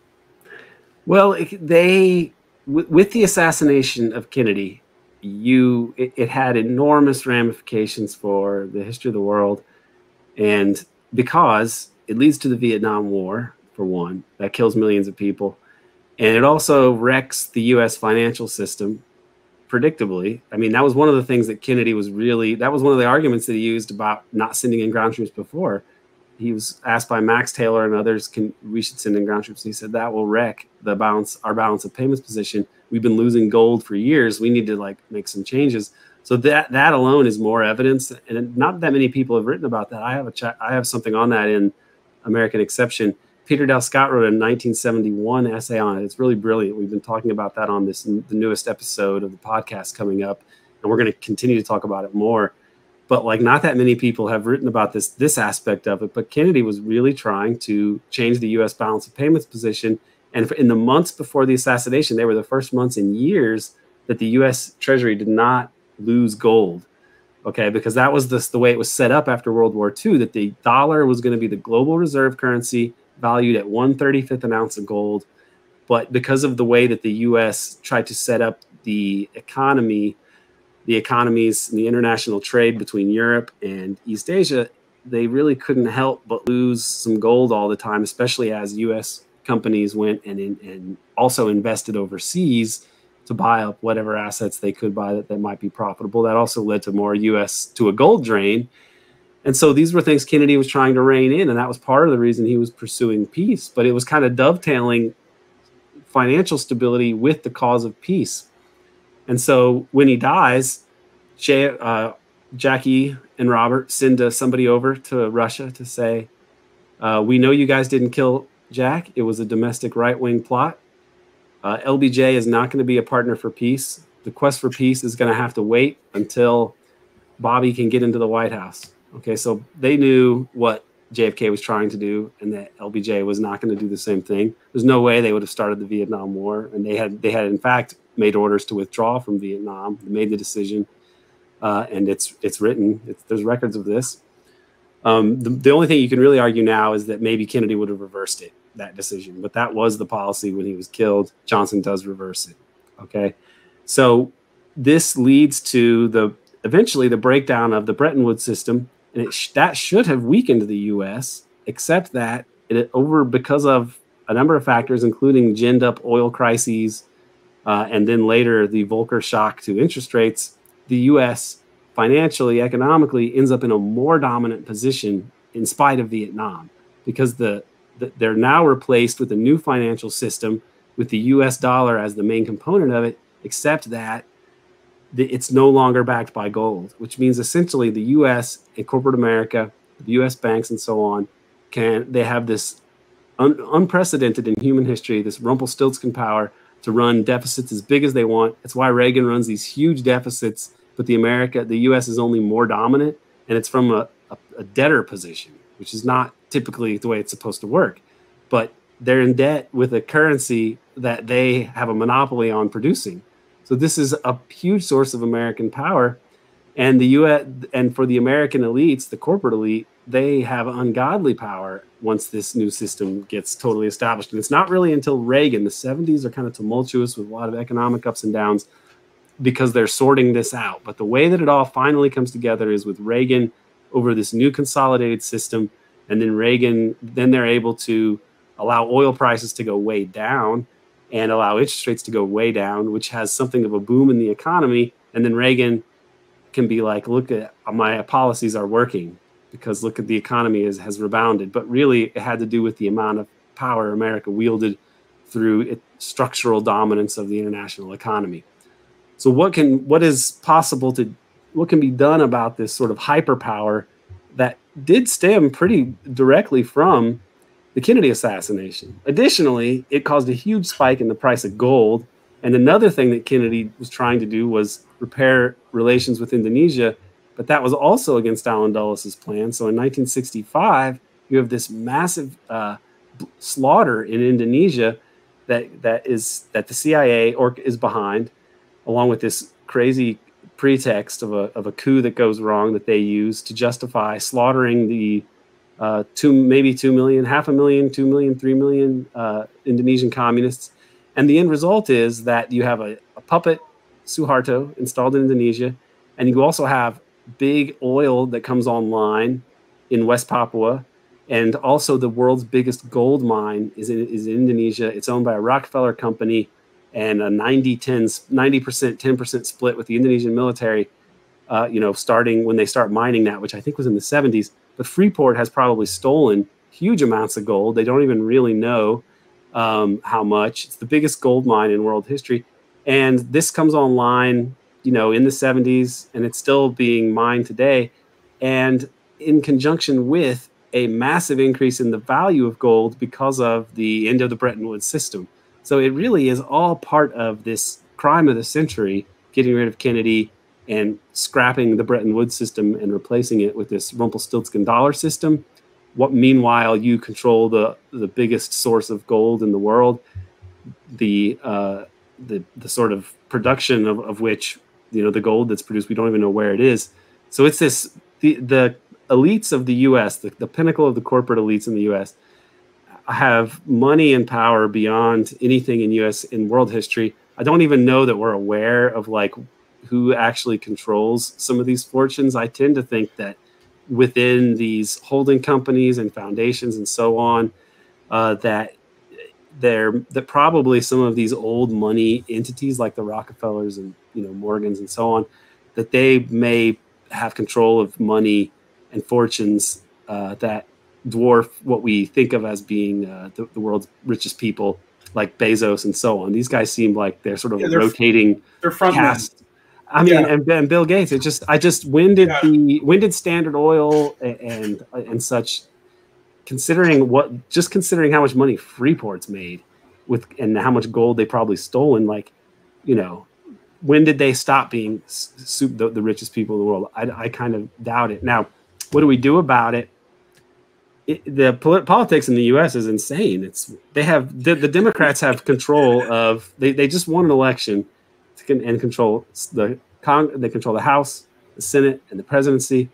[SPEAKER 2] well they with the assassination of kennedy you it, it, had enormous ramifications for the history of the world. And because it leads to the vietnam war for one that kills millions of people. And it also wrecks the us financial system predictably. I mean that was one of the things that kennedy was really that was one of the arguments that he used about not sending in ground troops before. He was asked by max taylor and others can we should send in ground troops. And he said that will wreck the balance our balance of payments position we've been losing gold for years. We need to like make some changes. So that that alone is more evidence, and not that many people have written about that. I have a chat. I have something on that in American Exception. Peter Dale Scott wrote a 1971 essay on it. It's really brilliant. We've been talking about that on this the newest episode of the podcast coming up, and we're going to continue to talk about it more. But like, not that many people have written about this this aspect of it. But Kennedy was really trying to change the U.S. balance of payments position and in the months before the assassination, they were the first months in years that the U.S. Treasury did not lose gold. Okay, because that was the, the way it was set up after World War II, that the dollar was going to be the global reserve currency valued at 135th an ounce of gold. But because of the way that the U.S. tried to set up the economy, the economies and the international trade between Europe and East Asia, they really couldn't help but lose some gold all the time, especially as U.S companies went and, in, and also invested overseas to buy up whatever assets they could buy that, that might be profitable. That also led to more U.S. to a gold drain. And so these were things Kennedy was trying to rein in, and that was part of the reason he was pursuing peace. But it was kind of dovetailing financial stability with the cause of peace. And so when he dies, Jay, uh, Jackie and Robert send uh, somebody over to Russia to say, uh, "We know you guys didn't kill Jack. It was a domestic right wing plot. Uh, LBJ is not going to be a partner for peace. The quest for peace is going to have to wait until Bobby can get into the White House. Okay, so they knew what JFK was trying to do, and that LBJ was not going to do the same thing. There's no way they would have started the Vietnam War, and they had they had in fact made orders to withdraw from Vietnam. Made the decision, uh, and it's it's written. It's, there's records of this. Um, the, the only thing you can really argue now is that maybe Kennedy would have reversed it, that decision, but that was the policy when he was killed. Johnson does reverse it. Okay. So this leads to the eventually the breakdown of the Bretton Woods system, and sh- that should have weakened the U.S., except that it over because of a number of factors, including ginned up oil crises, uh, and then later the Volcker shock to interest rates, the U.S financially, economically, ends up in a more dominant position in spite of Vietnam because the, they're now replaced with a new financial system with the US dollar as the main component of it, except that it's no longer backed by gold, which means essentially the U.S. and corporate America, the U.S. banks and so on, can they have this un, unprecedented in human history, this Rumpelstiltskin power to run deficits as big as they want. It's why Reagan runs these huge deficits, but the America, the U.S. is only more dominant, and it's from a, a, a debtor position, which is not typically the way it's supposed to work. But they're in debt with a currency that they have a monopoly on producing. So this is a huge source of American power, and the U.S. and for the American elites, the corporate elite, they have ungodly power once this new system gets totally established. And it's not really until Reagan, the 70s are kind of tumultuous with a lot of economic ups and downs because they're sorting this out. But the way that it all finally comes together is with Reagan over this new consolidated system. And then Reagan, then they're able to allow oil prices to go way down and allow interest rates to go way down, which has something of a boom in the economy. And then Reagan can be like, look at my policies are working because look at the economy has, has rebounded. But really, it had to do with the amount of power America wielded through its structural dominance of the international economy. So, what can what is possible to what can be done about this sort of hyperpower that did stem pretty directly from the Kennedy assassination? Additionally, it caused a huge spike in the price of gold. And another thing that Kennedy was trying to do was repair relations with Indonesia but that was also against Allen Dulles' plan. So in 1965, you have this massive uh, slaughter in Indonesia that that is that the CIA or is behind, along with this crazy pretext of a of a coup that goes wrong that they use to justify slaughtering the uh, two maybe two million, half a million, two million, three million uh, Indonesian communists, and the end result is that you have a, a puppet Suharto installed in Indonesia, and you also have big oil that comes online in West Papua, and also the world's biggest gold mine is in, is in Indonesia. It's owned by a Rockefeller company and a 90 10 90% 10% split with the Indonesian military. Uh, you know, starting when they start mining that, which I think was in the 70s. But Freeport has probably stolen huge amounts of gold. They don't even really know um, how much. It's the biggest gold mine in world history. And this comes online you know, in the 70s, and it's still being mined today. And in conjunction with a massive increase in the value of gold because of the end of the Bretton Woods system. So it really is all part of this crime of the century, getting rid of Kennedy and scrapping the Bretton Woods system and replacing it with this Rumpelstiltskin dollar system. What meanwhile you control the the biggest source of gold in the world, the uh, the the sort of production of, of which you know the gold that's produced we don't even know where it is so it's this the the elites of the us the, the pinnacle of the corporate elites in the us have money and power beyond anything in us in world history. I don't even know that we're aware of like who actually controls some of these fortunes. I tend to think that within these holding companies and foundations and so on uh, that there that probably some of these old money entities like the rockefellers and you know Morgans and so on, that they may have control of money and fortunes uh, that dwarf what we think of as being uh, the, the, world's richest people, like Bezos and so on. These guys seem like they're sort of yeah, they're rotating.
[SPEAKER 1] They're front cast.
[SPEAKER 2] I mean, yeah. and, and, Bill Gates. It just, I just, when did yeah. the, when did Standard Oil and, and and such, considering what, just considering how much money Freeport's made, with and how much gold they probably stolen, like, you know, when did they stop being the, the richest people in the world? I, I, kind of doubt it. Now, what do we do about it? It the polit- politics in the U.S. is insane. It's they have the, the Democrats have control of they, they just won an election to, and control the Cong- they control the House, the Senate, and the presidency,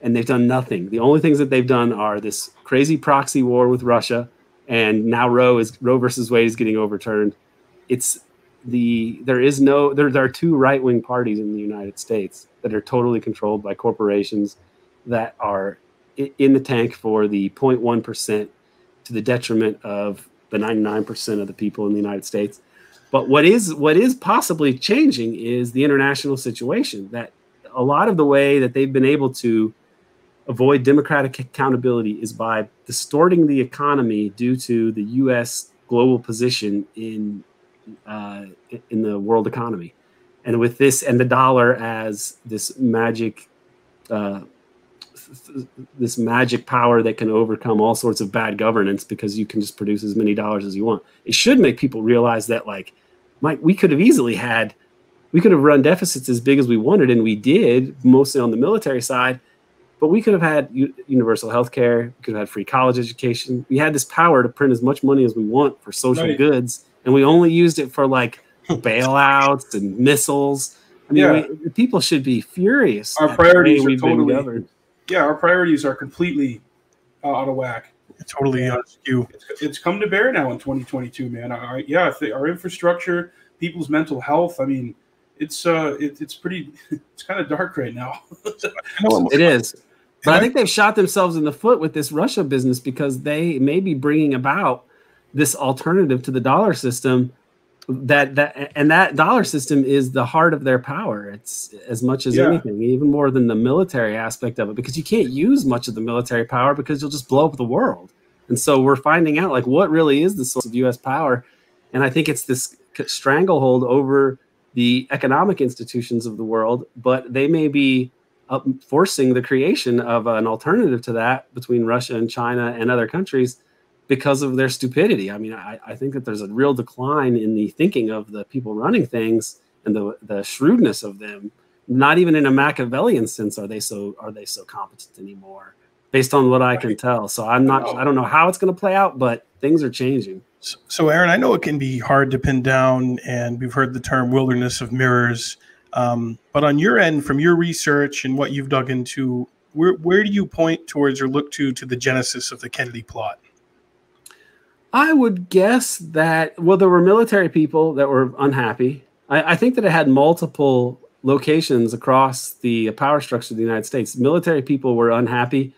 [SPEAKER 2] and they've done nothing. The only things that they've done are this crazy proxy war with Russia, and now Roe is Roe versus Wade is getting overturned. It's the there is no there, there are two right wing parties in the United States that are totally controlled by corporations that are in the tank for the 0.1 percent to the detriment of the 99 percent of the people in the United States. But what is what is possibly changing is the international situation that a lot of the way that they've been able to avoid democratic accountability is by distorting the economy due to the U.S. global position in uh, in the world economy. and with this and the dollar as this magic uh, this magic power that can overcome all sorts of bad governance because you can just produce as many dollars as you want. It should make people realize that like Mike, we could have easily had we could have run deficits as big as we wanted and we did mostly on the military side but we could have had universal health care we could have had free college education we had this power to print as much money as we want for social right. goods and we only used it for like bailouts and missiles i mean yeah. we, people should be furious
[SPEAKER 1] our priorities are totally yeah, our priorities are completely uh, out of whack.
[SPEAKER 3] Totally on skew.
[SPEAKER 1] It's, it's, come to bear now in 2022, man. I, yeah, our infrastructure, people's mental health. I mean, it's uh, it, it's pretty, it's kind of dark right now.
[SPEAKER 2] it is. But I think they've shot themselves in the foot with this Russia business because they may be bringing about this alternative to the dollar system that that and that dollar system is the heart of their power. It's as much as yeah. anything even more than the military aspect of it because you can't use much of the military power because you'll just blow up the world. And so we're finding out like what really is the source of us power. And i think it's this stranglehold over the economic institutions of the world but they may be forcing the creation of an alternative to that between russia and china and other countries because of their stupidity. I mean, I, I think that there's a real decline in the thinking of the people running things and the the shrewdness of them. Not even in a Machiavellian sense are they so are they so competent anymore, based on what I can tell. So I'm not I don't know how it's going to play out, but things are changing.
[SPEAKER 3] So, so, Aaron, I know it can be hard to pin down, and we've heard the term wilderness of mirrors. Um, but on your end, from your research and what you've dug into, where where do you point towards or look to to the genesis of the Kennedy plot?
[SPEAKER 2] I would guess that well, there were military people that were unhappy. I, I, think that it had multiple locations across the power structure of the United States. Military people were unhappy.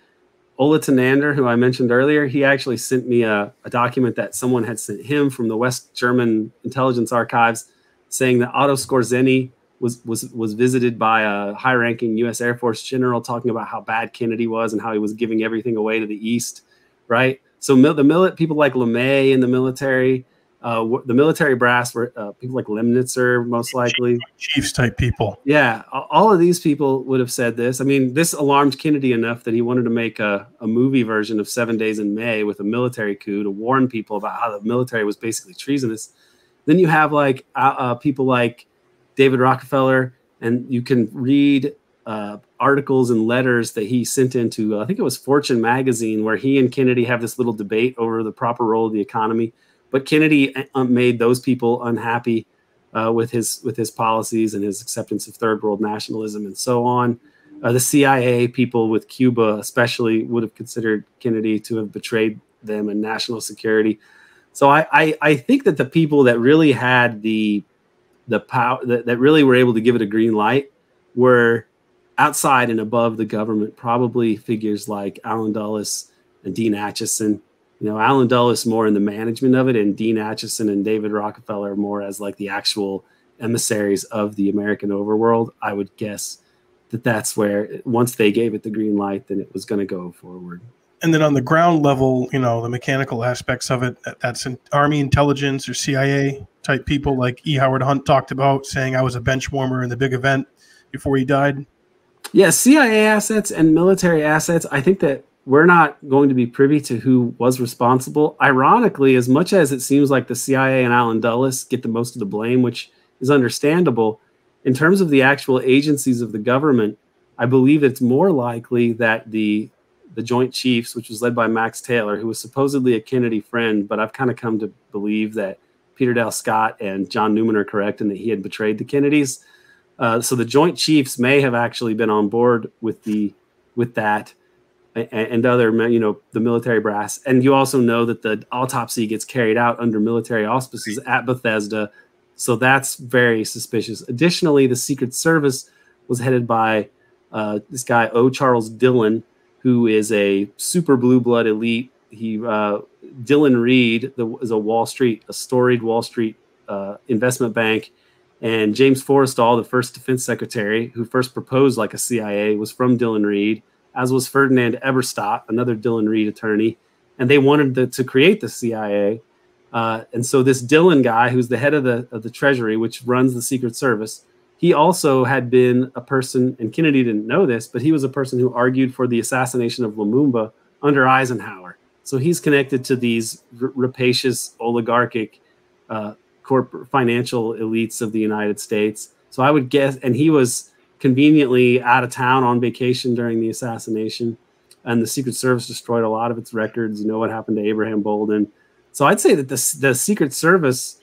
[SPEAKER 2] Ola Tunander, who I mentioned earlier, he actually sent me a, a document that someone had sent him from the West German intelligence archives, saying that Otto Skorzeny was was was visited by a high-ranking U.S. Air Force general, talking about how bad Kennedy was and how he was giving everything away to the East, right? So mil- the mil- people like LeMay in the military, uh, the military brass were uh, people like Lemnitzer, most likely
[SPEAKER 3] chiefs type people.
[SPEAKER 2] Yeah, all of these people would have said this. I mean, this alarmed Kennedy enough that he wanted to make a, a movie version of Seven Days in May with a military coup to warn people about how the military was basically treasonous. Then you have like uh, uh people like David Rockefeller, and you can read uh, articles and letters that he sent into, uh, I think it was Fortune magazine, where he and Kennedy have this little debate over the proper role of the economy. But Kennedy uh, made those people unhappy uh, with his with his policies and his acceptance of third world nationalism and so on. Uh, the CIA people with Cuba, especially, would have considered Kennedy to have betrayed them and national security. So I, I, I think that the people that really had the the power that, that really were able to give it a green light were outside and above the government, probably figures like Allen Dulles and Dean Acheson. You know, Allen Dulles more in the management of it, and Dean Acheson and David Rockefeller more as like the actual emissaries of the American overworld. I would guess that that's where once they gave it the green light, then it was going to go forward.
[SPEAKER 3] And then on the ground level, you know, the mechanical aspects of it, that, that's Army intelligence or CIA type people like E. Howard Hunt talked about, saying I was a bench warmer in the big event before he died.
[SPEAKER 2] Yeah, CIA assets and military assets. I think that we're not going to be privy to who was responsible. Ironically, as much as it seems like the CIA and Allen Dulles get the most of the blame, which is understandable, in terms of the actual agencies of the government, I believe it's more likely that the the Joint Chiefs, which was led by Max Taylor, who was supposedly a Kennedy friend, but I've kind of come to believe that Peter Dale Scott and John Newman are correct and that he had betrayed the Kennedys. Uh, so the Joint Chiefs may have actually been on board with the with that and, and, other you know the military brass. And you also know that the autopsy gets carried out under military auspices at Bethesda, so that's very suspicious. Additionally, the Secret Service was headed by uh, this guy O. Charles Dillon, who is a super blue blood elite. He uh, Dillon Read the, is a Wall Street, a storied Wall Street uh, investment bank and James Forrestal, the first defense secretary who first proposed like a CIA, was from Dillon Read, as was Ferdinand Eberstadt, another Dillon Read attorney. And they wanted the, to create the CIA. Uh, and so this Dillon guy, who's the head of the, of the Treasury, which runs the Secret Service, he also had been a person, and Kennedy didn't know this, but he was a person who argued for the assassination of Lumumba under Eisenhower. So he's connected to these r- rapacious oligarchic uh, corporate financial elites of the United States. So I would guess, and he was conveniently out of town on vacation during the assassination, and the Secret Service destroyed a lot of its records. You know what happened to Abraham Bolden. So I'd say that the the Secret Service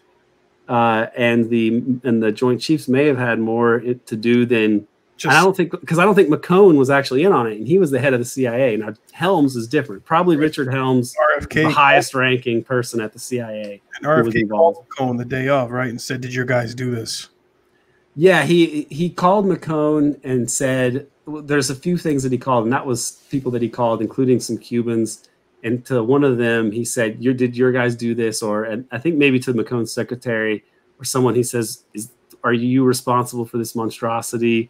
[SPEAKER 2] uh, and the and the Joint Chiefs may have had more to do than. Just, I don't think because I don't think McCone was actually in on it, and he was the head of the CIA. Now Helms is different. Probably Richard Helms, RFK, the highest ranking person at the CIA.
[SPEAKER 3] And RFK called McCone the day of, right, and said, "Did your guys do this?"
[SPEAKER 2] Yeah, he he called McCone and said there's a few things that he called, and that was people that he called, including some Cubans and to one of them he said you did your guys do this or and i think maybe to mccone's secretary or someone he says is are you responsible for this monstrosity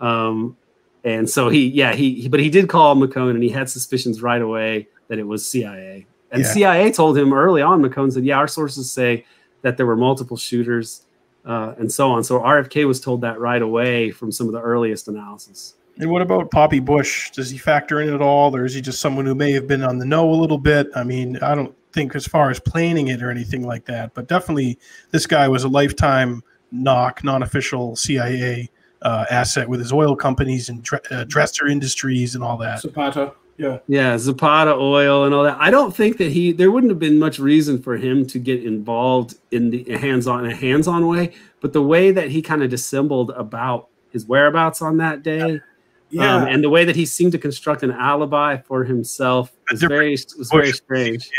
[SPEAKER 2] um, and so he yeah he, he, but he did call mccone and he had suspicions right away that it was cia and yeah. cia told him early on mccone said yeah our sources say that there were multiple shooters uh, and so on so rfk was told that right away from some of the earliest analysis
[SPEAKER 3] and what about Poppy Bush? Does he factor in at all, or is he just someone who may have been on the know a little bit? I mean, I don't think as far as planning it or anything like that, but definitely this guy was a lifetime knock, non-official CIA uh, asset with his oil companies and uh, dresser industries and all that.
[SPEAKER 1] Zapata, yeah,
[SPEAKER 2] yeah, Zapata oil and all that. I don't think that he there wouldn't have been much reason for him to get involved in the hands-on in a hands-on way, but the way that he kind of dissembled about his whereabouts on that day. Yeah yeah. Um, and the way that he seemed to construct an alibi for himself was very was very strange.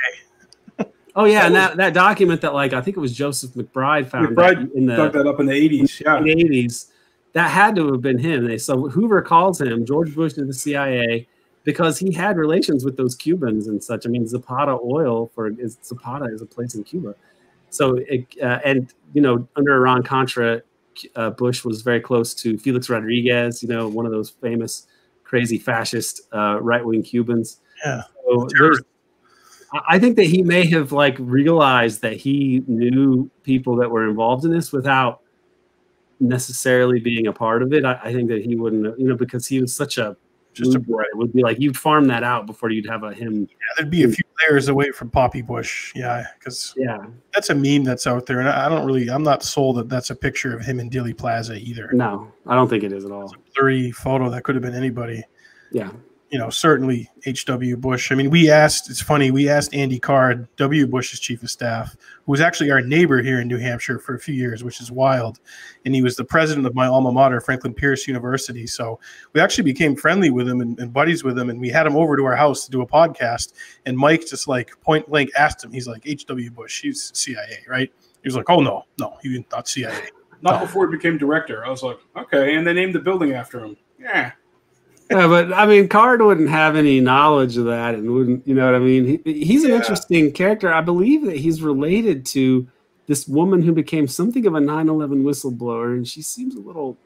[SPEAKER 2] Oh yeah, and that, that document that like I think it was Joseph McBride found
[SPEAKER 1] McBride in the dug that up in the eighties. Yeah,
[SPEAKER 2] in the eighties. That had to have been him. They so Hoover calls him George Bush to the CIA because he had relations with those Cubans and such. I mean, Zapata Oil for is Zapata is a place in Cuba. So it, uh, and you know under Iran Contra, uh, Bush was very close to Felix Rodriguez, you know, one of those famous crazy fascist uh, right wing Cubans.
[SPEAKER 3] Yeah.
[SPEAKER 2] So I think that he may have like realized that he knew people that were involved in this without necessarily being a part of it. I, I think that he wouldn't, you know, because he was such a just a mm-hmm. boy. It would be like you'd farm that out before you'd have a him.
[SPEAKER 3] Yeah, there'd be a few layers away from Poppy Bush. Yeah, because
[SPEAKER 2] yeah,
[SPEAKER 3] that's a meme that's out there, and I don't really, I'm not sold that that's a picture of him in Dealey Plaza either.
[SPEAKER 2] No, I don't think it is at all. It's
[SPEAKER 3] a blurry photo that could have been anybody.
[SPEAKER 2] Yeah,
[SPEAKER 3] you know, certainly H.W. Bush. I mean, we asked, it's funny, we asked Andy Card, W. Bush's chief of staff, who was actually our neighbor here in New Hampshire for a few years, which is wild. And he was the president of my alma mater, Franklin Pierce University. So we actually became friendly with him and, and buddies with him. And we had him over to our house to do a podcast. And Mike just like point blank asked him, he's like, H.W. Bush, he's CIA, right? He was like, oh, no, no, he not CIA.
[SPEAKER 1] Not before he became director. I was like, okay. And they named the building after him. Yeah
[SPEAKER 2] yeah, but I mean, Card wouldn't have any knowledge of that, and wouldn't, you know what I mean? He, he's an yeah. interesting character. I believe that he's related to this woman who became something of a 9/11 whistleblower, and she seems a little,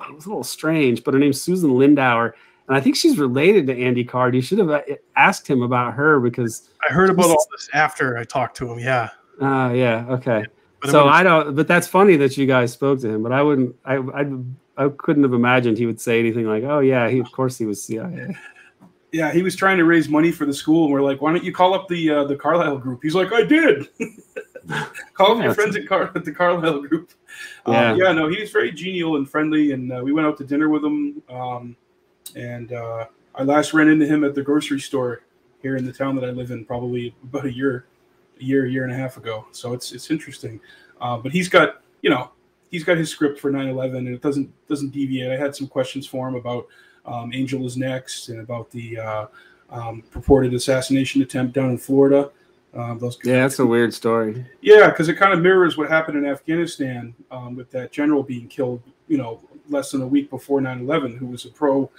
[SPEAKER 2] a little strange. But her name's Susan Lindauer, and I think she's related to Andy Card. You should have uh, asked him about her because
[SPEAKER 3] I heard about all this after I talked to him. Yeah.
[SPEAKER 2] Ah, uh, yeah. Okay. Yeah, so I don't, but that's funny that you guys spoke to him. But I wouldn't. I I'd I couldn't have imagined he would say anything like, "Oh yeah, he of course he was CIA."
[SPEAKER 1] Yeah, he was trying to raise money for the school, and we're like, "Why don't you call up the uh, the Carlyle group?" He's like, "I did." call up your friends at, Car- at the Carlyle group. Um, yeah. Um, yeah, no, he was very genial and friendly, and uh, we went out to dinner with him. Um, and uh, I last ran into him at the grocery store here in the town that I live in, probably about a year, a year, year and a half ago. So it's it's interesting. Uh, but he's got you know he's got his script for 9/11, and it doesn't doesn't deviate. I had some questions for him about um, Angel is next and about the uh, um, purported assassination attempt down in Florida. Um, those
[SPEAKER 2] yeah, that's a weird story.
[SPEAKER 1] Yeah, because it kind of mirrors what happened in Afghanistan um, with that general being killed. You know, less than a week before 9/11, who was a pro.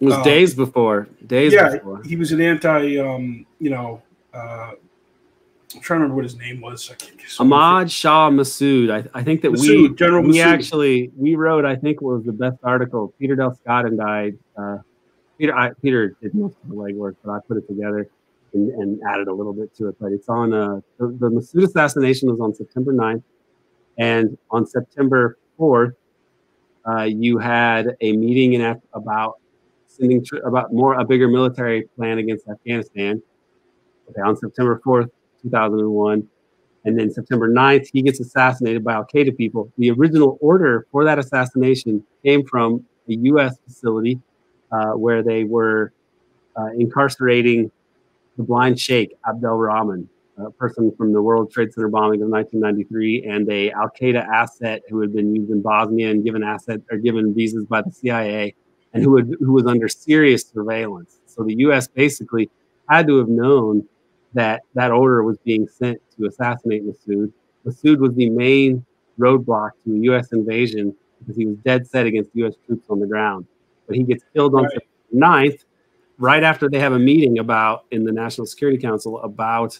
[SPEAKER 2] It was uh, days before. Days yeah, before.
[SPEAKER 1] he was an anti. Um, you know. Uh, I'm trying to remember what his name was.
[SPEAKER 2] Ahmad Shah Massoud. I, I think that Massoud, we General we Massoud. actually we wrote. I think was the best article. Peter Dale Scott and I. Uh, Peter I, Peter did most of the legwork, but I put it together and, and added a little bit to it. But it's on uh, the, the Massoud assassination was on September 9th, and on September 4th, uh, you had a meeting in Af- about sending tr- about more a bigger military plan against Afghanistan. Okay, on September 4th, 2001. And then September 9th, he gets assassinated by Al Qaeda people. The original order for that assassination came from a U.S. facility uh, where they were uh, incarcerating the blind sheikh, Abdel Rahman, a person from the World Trade Center bombing of 1993, and a Al Qaeda asset who had been used in Bosnia and given asset or given visas by the CIA, and who, had, who was under serious surveillance. So the U.S. basically had to have known that that order was being sent to assassinate Massoud. Massoud was the main roadblock to a U.S. invasion because he was dead set against U.S. troops on the ground. But he gets killed on right. September 9th, right after they have a meeting about in the National Security Council about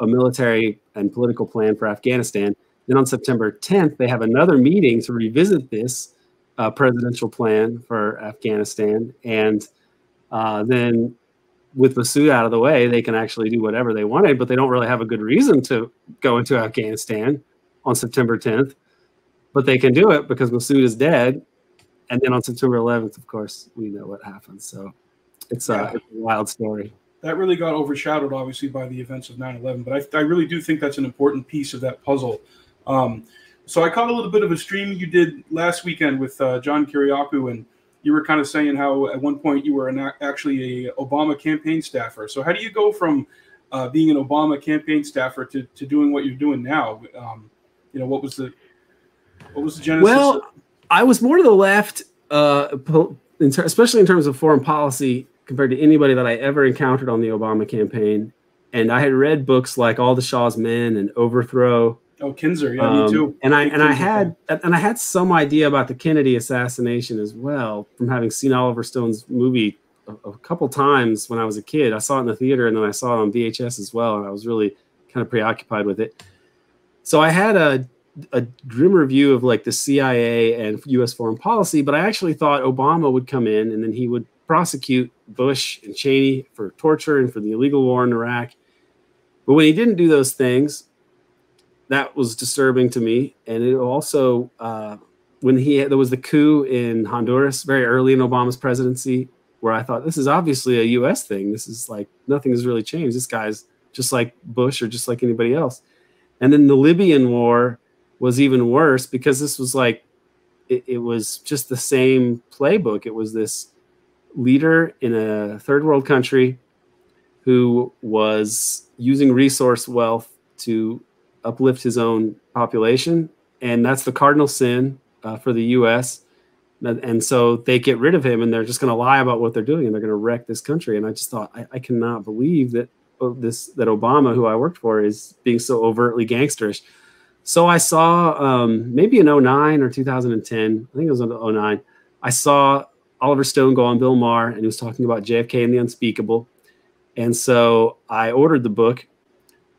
[SPEAKER 2] a military and political plan for Afghanistan. Then on September 10th, they have another meeting to revisit this uh, presidential plan for Afghanistan. And uh, then with Massoud out of the way, they can actually do whatever they wanted, but they don't really have a good reason to go into Afghanistan on September 10th. But they can do it because Massoud is dead. And then on September 11th, of course, we know what happens. So it's, uh, it's a wild story.
[SPEAKER 1] That really got overshadowed, obviously, by the events of 9 11. But I, I really do think that's an important piece of that puzzle. Um, so I caught a little bit of a stream you did last weekend with uh, John Kiriakou and you were kind of saying how at one point you were an, actually a Obama campaign staffer. So how do you go from uh, being an Obama campaign staffer to, to doing what you're doing now? Um, you know, what was the what was the genesis?
[SPEAKER 2] Well,
[SPEAKER 1] of-
[SPEAKER 2] I was more to the left, uh, especially in terms of foreign policy, compared to anybody that I ever encountered on the Obama campaign. And I had read books like All the Shah's Men and Overthrow
[SPEAKER 1] Oh, Kinzer, yeah, um, me too.
[SPEAKER 2] And I and I had fan. and I had some idea about the Kennedy assassination as well from having seen Oliver Stone's movie a, a, couple times when I was a kid. I saw it in the theater and then I saw it on VHS as well, and I was really kind of preoccupied with it. So I had a a grimmer view of like the CIA and U.S. foreign policy, but I actually thought Obama would come in and then he would prosecute Bush and Cheney for torture and for the illegal war in Iraq. But when he didn't do those things, that was disturbing to me. And it also, uh, when he there was the coup in Honduras very early in Obama's presidency, where I thought this is obviously a U.S. thing. This is like nothing has really changed. This guy's just like Bush or just like anybody else. And then the Libyan war was even worse because this was like it, it was just the same playbook. It was this leader in a third world country who was using resource wealth to uplift his own population, and that's the cardinal sin uh, for the U.S. And so they get rid of him, and they're just going to lie about what they're doing, and they're going to wreck this country. And I just thought, I, I cannot believe that oh, this that Obama, who I worked for, is being so overtly gangsterish. So I saw um, maybe in 09 or 2010, I think it was in 09, I saw Oliver Stone go on Bill Maher, and he was talking about JFK and the unspeakable. And so I ordered the book,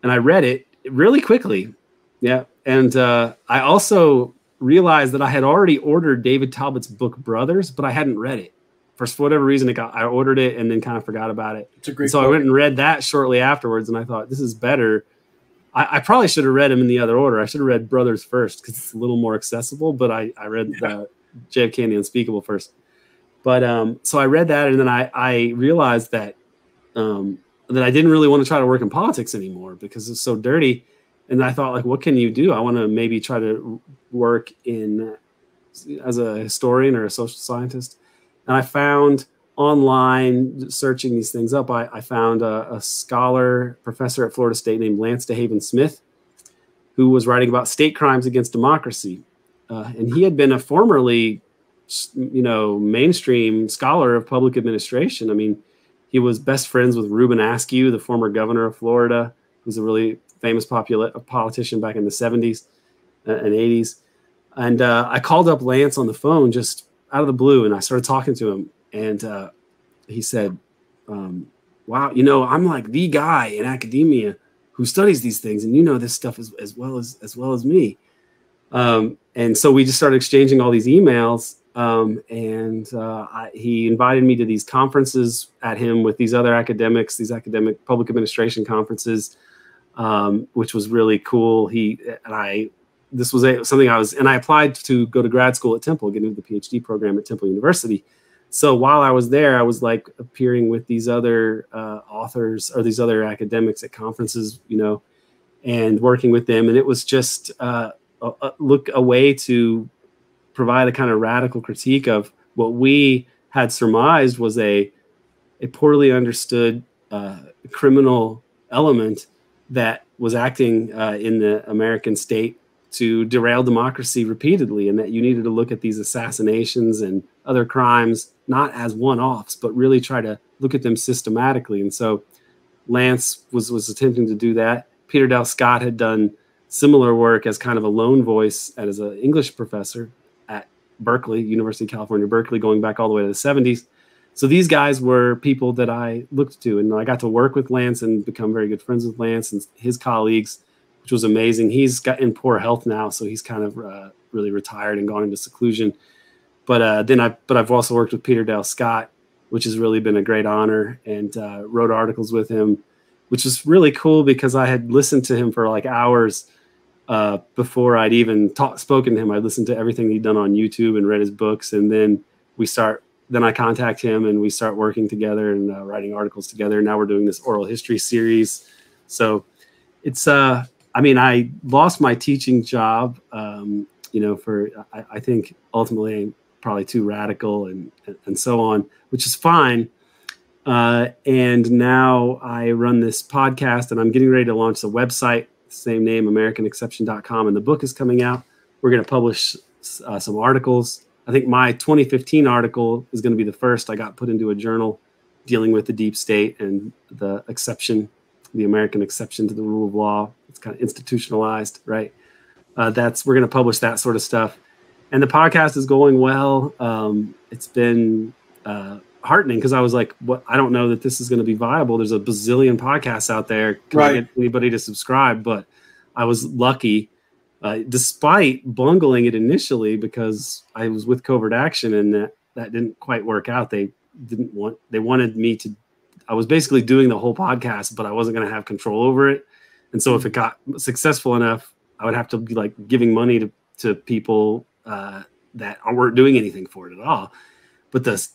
[SPEAKER 2] and I read it, really quickly. Yeah. And uh, I also realized that I had already ordered David Talbot's book Brothers, but I hadn't read it. For whatever reason, it got I ordered it and then kind of forgot about it.
[SPEAKER 1] It's a great.
[SPEAKER 2] so book. I went and read that shortly afterwards, and I thought this is better. I, I probably should have read them in the other order. I should have read Brothers first because it's a little more accessible. But I I read yeah. the JFK and the Unspeakable first. But um, so I read that, and then I I realized that um, that I didn't really want to try to work in politics anymore because it's so dirty. And I thought, like, what can you do? I want to maybe try to work in as a historian or a social scientist. And I found online searching these things up, I, I found a, a, scholar, professor at Florida State named Lance DeHaven Smith, who was writing about state crimes against democracy. Uh, and he had been a formerly, you know, mainstream scholar of public administration. I mean, he was best friends with Reubin Askew, the former governor of Florida, who's a really famous popula- politician back in the 70s uh, and 80s. And uh, I called up Lance on the phone just out of the blue, and I started talking to him. And uh, he said, um, "Wow, you know, I'm like the guy in academia who studies these things, and you know this stuff as, as well as as well as me." Um, and so we just started exchanging all these emails um, and uh, I, he invited me to these conferences at him with these other academics, these academic public administration conferences, um, which was really cool. He and I this was a, something I was, and I applied to go to grad school at Temple, get into the PhD program at Temple University. So while I was there, I was like appearing with these other uh, authors or these other academics at conferences, you know, and working with them. And it was just uh, a, a look a way to provide a kind of radical critique of what we had surmised was a a poorly understood uh, criminal element that was acting uh, in the American state to derail democracy repeatedly, and that you needed to look at these assassinations and other crimes not as one-offs, but really try to look at them systematically. And so, Lance was was attempting to do that. Peter Dale Scott had done similar work as kind of a lone voice as an English professor Berkeley, University of California, Berkeley, going back all the way to the 70s. So these guys were people that I looked to, and I got to work with Lance and become very good friends with Lance and his colleagues, which was amazing. He's got in poor health now, so he's kind of uh, really retired and gone into seclusion. But uh, then I, but I've also worked with Peter Dale Scott, which has really been a great honor, and uh, wrote articles with him, which was really cool because I had listened to him for like hours uh, before I'd even talk, spoken to him. I listened to everything he'd done on YouTube and read his books, and then we start then I contact him and we start working together and uh, writing articles together. Now we're doing this oral history series. So it's, uh, I mean, I lost my teaching job, um, you know, for, I, I think ultimately probably too radical and, and so on, which is fine. Uh, and now I run this podcast and I'm getting ready to launch the website, same name, AmericanException.com. And the book is coming out. We're going to publish uh, some articles I think my 2015 article is going to be the first I got put into a journal dealing with the deep state and the exception, the American exception to the rule of law. It's kind of institutionalized, right? Uh, that's we're going to publish that sort of stuff, and the podcast is going well. Um, it's been uh, heartening because I was like, "What? I don't know that this is going to be viable." There's a bazillion podcasts out there. Can right. I get anybody to subscribe? But I was lucky uh, despite bungling it initially because I was with covert action and that, that didn't quite work out. They didn't want, they wanted me to, I was basically doing the whole podcast, but I wasn't going to have control over it. And so if it got successful enough, I would have to be like giving money to, to people uh, that weren't doing anything for it at all. But the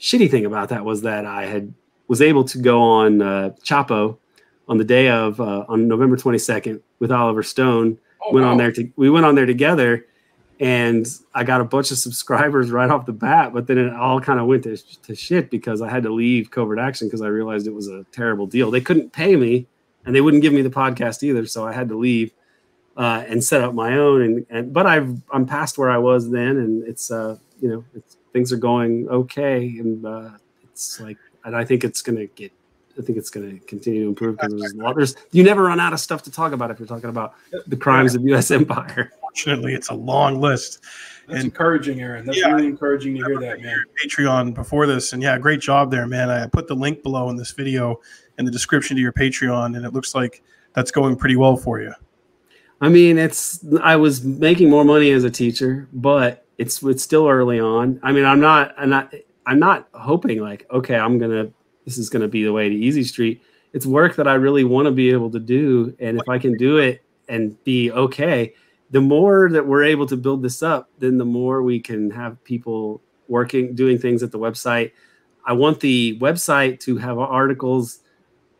[SPEAKER 2] shitty thing about that was that I had was able to go on uh, Chapo on the day of uh, on November 22nd with Oliver Stone oh, went wow. on there to we went on there together and I got a bunch of subscribers right off the bat, but then it all kind of went to, to shit because I had to leave Covert Action because I realized it was a terrible deal. They couldn't pay me and they wouldn't give me the podcast either, so I had to leave uh, and set up my own. And, and but I've I'm past where I was then, and it's uh you know things are going okay, and uh, it's like and I think it's gonna get I think it's going to continue to improve because there's a lot. There's you never run out of stuff to talk about if you're talking about the crimes of U.S. empire.
[SPEAKER 3] Fortunately, it's a long list.
[SPEAKER 1] That's and, encouraging, Aaron. That's yeah, really encouraging to hear that, man.
[SPEAKER 3] Patreon before this, and yeah, great job there, man. I put the link below in this video in the description to your Patreon, and it looks like that's going pretty well for you.
[SPEAKER 2] I mean, it's I was making more money as a teacher, but it's it's still early on. I mean, I'm not I'm not I'm not hoping like okay, I'm gonna this is to be the way to Easy Street. It's work that I really want to be able to do, and if I can do it and be okay, the more that we're able to build this up, then the more we can have people working, doing things at the website. I want the website to have articles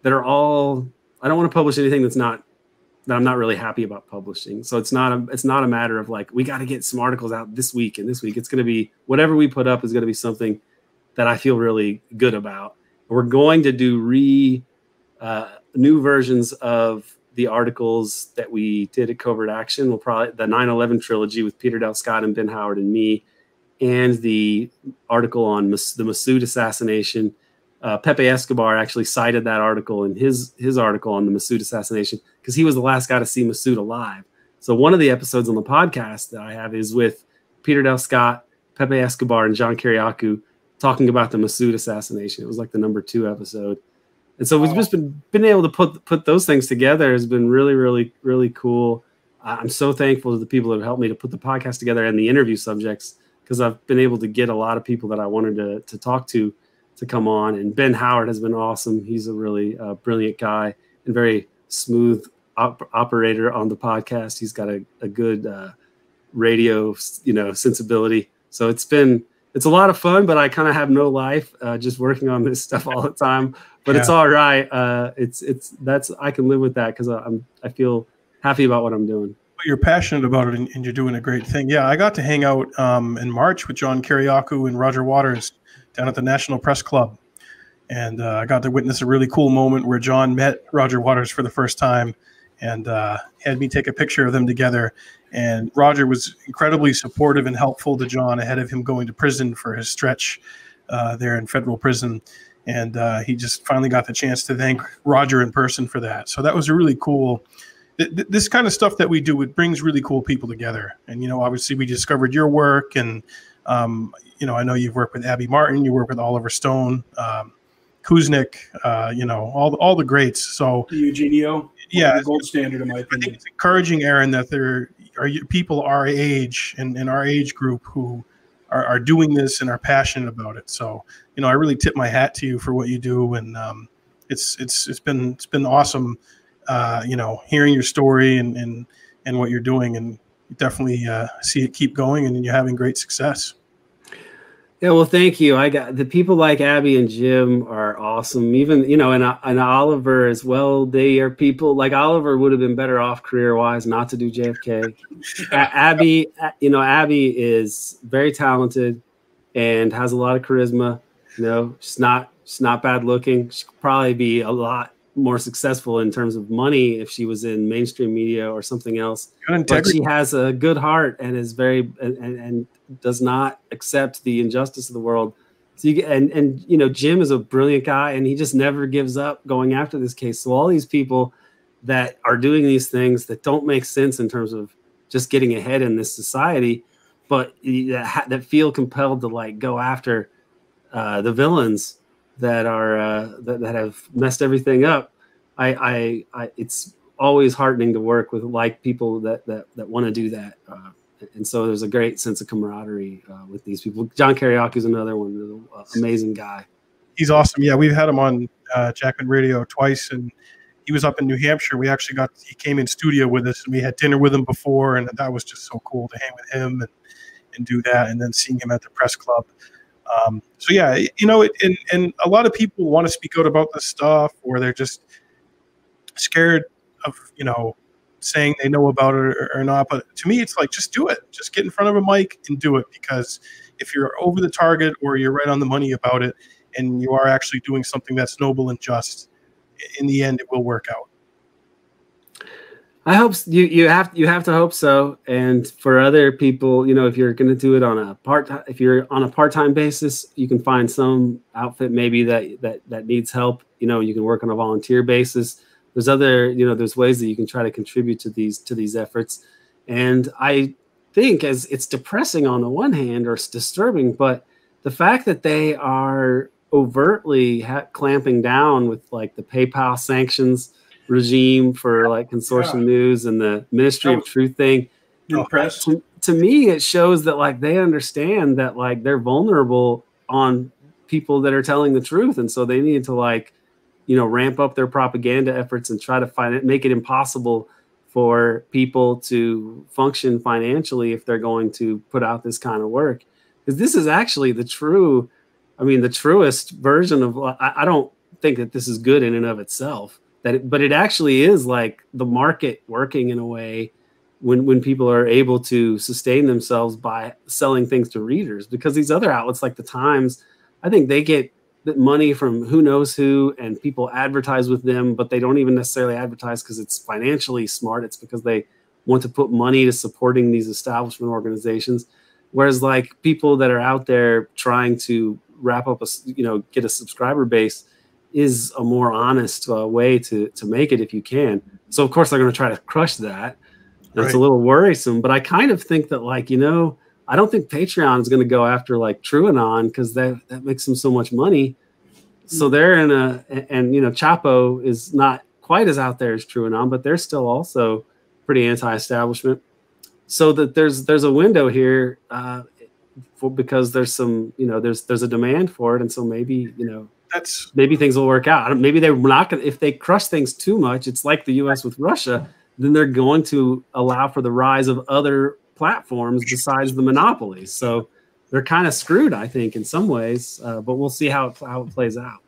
[SPEAKER 2] that are all. I don't want to publish anything that's not that I'm not really happy about publishing. So it's not a it's not a matter of like we got to get some articles out this week and this week. It's going to be whatever we put up is going to be something that I feel really good about. We're going to do re uh, new versions of the articles that we did at Covert Action. We'll probably the 9/11 trilogy with Peter Dale Scott and Ben Howard and me, and the article on Mas- the Massoud assassination. Uh, Pepe Escobar actually cited that article in his his article on the Massoud assassination because he was the last guy to see Massoud alive. So one of the episodes on the podcast that I have is with Peter Dale Scott, Pepe Escobar, and John Kiriakou talking about the Massoud assassination. It was like the number two episode. And so we've just been been able to put put those things together has been really, really, really cool. I'm so thankful to the people that have helped me to put the podcast together and the interview subjects because I've been able to get a lot of people that I wanted to to talk to to come on. And Ben Howard has been awesome. He's a really uh, brilliant guy and very smooth op- operator on the podcast. He's got a, a good uh, radio, you know, sensibility. So it's been it's a lot of fun, but I kind of have no life, uh, just working on this stuff all the time. But yeah. it's all right. Uh, it's it's that's I can live with that because I'm I feel happy about what I'm doing.
[SPEAKER 3] But you're passionate about it, and, and, you're doing a great thing. Yeah, I got to hang out um, in March with John Kiriakou and Roger Waters down at the National Press Club, and uh, I got to witness a really cool moment where John met Roger Waters for the first time, and uh, had me take a picture of them together. And Roger was incredibly supportive and helpful to John ahead of him going to prison for his stretch uh, there in federal prison. And uh, he just finally got the chance to thank Roger in person for that. So that was a really cool. Th- this kind of stuff that we do, it brings really cool people together. And you know, obviously, we discovered your work, and um, you know, I know you've worked with Abby Martin, you work with Oliver Stone, um, Kuznick, uh, you know, all the, all the greats. So
[SPEAKER 1] DiEugenio,
[SPEAKER 3] yeah,
[SPEAKER 1] gold standard in my opinion.
[SPEAKER 3] it's encouraging, Aaron, that there are people our age and in our age group who are, are, doing this and are passionate about it. So, you know, I really tip my hat to you for what you do, and um, it's it's it's been it's been awesome, uh, you know, hearing your story and and and what you're doing, and definitely uh, see it keep going, and you're having great success.
[SPEAKER 2] Yeah, well, thank you. I got the people like Abby and Jim are awesome. Even you know, and uh, and Oliver as well. They are people like Oliver would have been better off career wise not to do JFK. Abby, uh, you know, Abby is very talented and has a lot of charisma. You know, she's not she's not bad looking. She could probably be a lot more successful in terms of money if she was in mainstream media or something else. But she has a good heart and is very and, and does not accept the injustice of the world. So you and and you know Jim is a brilliant guy and he just never gives up going after this case. So all these people that are doing these things that don't make sense in terms of just getting ahead in this society, but that, that feel compelled to like go after uh, the villains that are uh, that, that have messed everything up. I, I, I, it's always heartening to work with like people that that that want to do that. Uh, and so there's a great sense of camaraderie uh, with these people. John Kiriakou is another one, uh, amazing guy.
[SPEAKER 3] He's awesome. Yeah, we've had him on uh, Jackman Radio twice, and he was up in New Hampshire. We actually got he came in studio with us, and we had dinner with him before, and that was just so cool to hang with him and and do that, and then seeing him at the press club. Um, so yeah, you know, it, and and a lot of people want to speak out about this stuff, or they're just scared of you know saying they know about it or, or, not. But to me, it's like just do it. Just get in front of a mic and do it because if you're over the target or you're right on the money about it, and you are actually doing something that's noble and just, in the end, it will work out.
[SPEAKER 2] I hope you you have you have to hope so. And for other people, you know, if you're going to do it on a part if you're on a part time basis, you can find some outfit maybe that that that needs help. You know, you can work on a volunteer basis there's other you know there's ways that you can try to contribute to these to these efforts and i think as it's depressing on the one hand or it's disturbing but the fact that they are overtly ha- clamping down with like the paypal sanctions regime for like consortium yeah. news and the ministry of truth thing. to, to me it shows that like they understand that like they're vulnerable on people that are telling the truth. And so they need to like you know ramp up their propaganda efforts and try to find it make it impossible for people to function financially if they're going to put out this kind of work. Because this is actually the true i mean the truest version of I, I, don't think that this is good in and of itself that it, but it actually is like the market working in a way when when people are able to sustain themselves by selling things to readers. Because these other outlets like the times i think they get money from who knows who and people advertise with them but they don't even necessarily advertise because it's financially smart. It's because they want to put money to supporting these establishment organizations. Whereas like people that are out there trying to wrap up a you know get a subscriber base is a more honest uh, way to to make it if you can so of course they're going to try to crush that that's right. a little worrisome but i kind of think that like you know I don't think Patreon is going to go after like TrueAnon because that that makes them so much money. So mm. they're in a and you know Chapo is not quite as out there as TrueAnon, but they're still also pretty anti-establishment. So that there's there's a window here uh, for because there's some you know there's there's a demand for it, and so maybe you know
[SPEAKER 3] that's
[SPEAKER 2] maybe things will work out. Maybe they're not going. to If they crush things too much, it's like the U.S. with Russia. Then they're going to allow for the rise of other platforms besides the monopolies. So they're kind of screwed, I think, in some ways. Uh, but we'll see how it, how it plays out.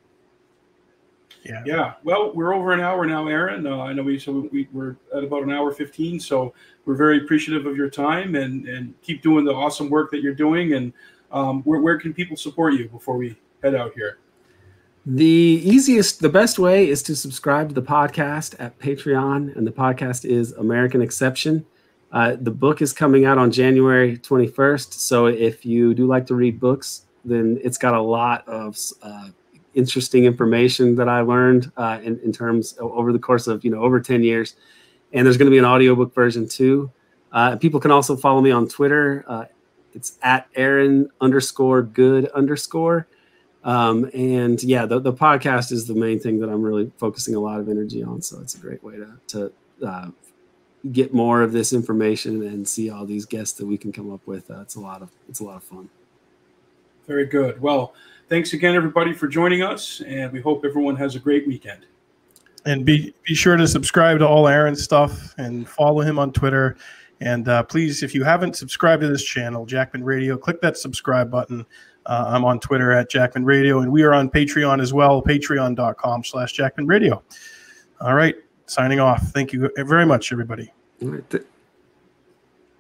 [SPEAKER 1] Yeah. Yeah. Well, we're over an hour now, Aaron. Uh, I know we so we, we're at about an hour fifteen. So we're very appreciative of your time and and keep doing the awesome work that you're doing. And um, where where can people support you before we head out here?
[SPEAKER 2] The easiest, the best way is to subscribe to the podcast at Patreon, and the podcast is American Exception. Uh, the book is coming out on January 21st. So if you do like to read books, then it's got a lot of uh, interesting information that I learned uh, in, in terms over the course of you know over 10 years. And there's going to be an audiobook version too. Uh, people can also follow me on Twitter. Uh, it's at Aaron underscore good underscore. Um, and yeah, the, the podcast is the main thing that I'm really focusing a lot of energy on. So it's a great way to, to uh, get more of this information and see all these guests that we can come up with. Uh, it's a lot of, it's a lot of fun.
[SPEAKER 1] Very good. Well, thanks again, everybody, for joining us. And we hope everyone has a great weekend.
[SPEAKER 3] And be, be sure to subscribe to all Aaron's stuff and follow him on Twitter. And uh, please, if you haven't subscribed to this channel, Jackman Radio, click that subscribe button. Uh, I'm on Twitter at Jackman Radio, and we are on Patreon as well, patreon.com slash Jackman Radio. All right, signing off. Thank you very much, everybody.
[SPEAKER 2] All right.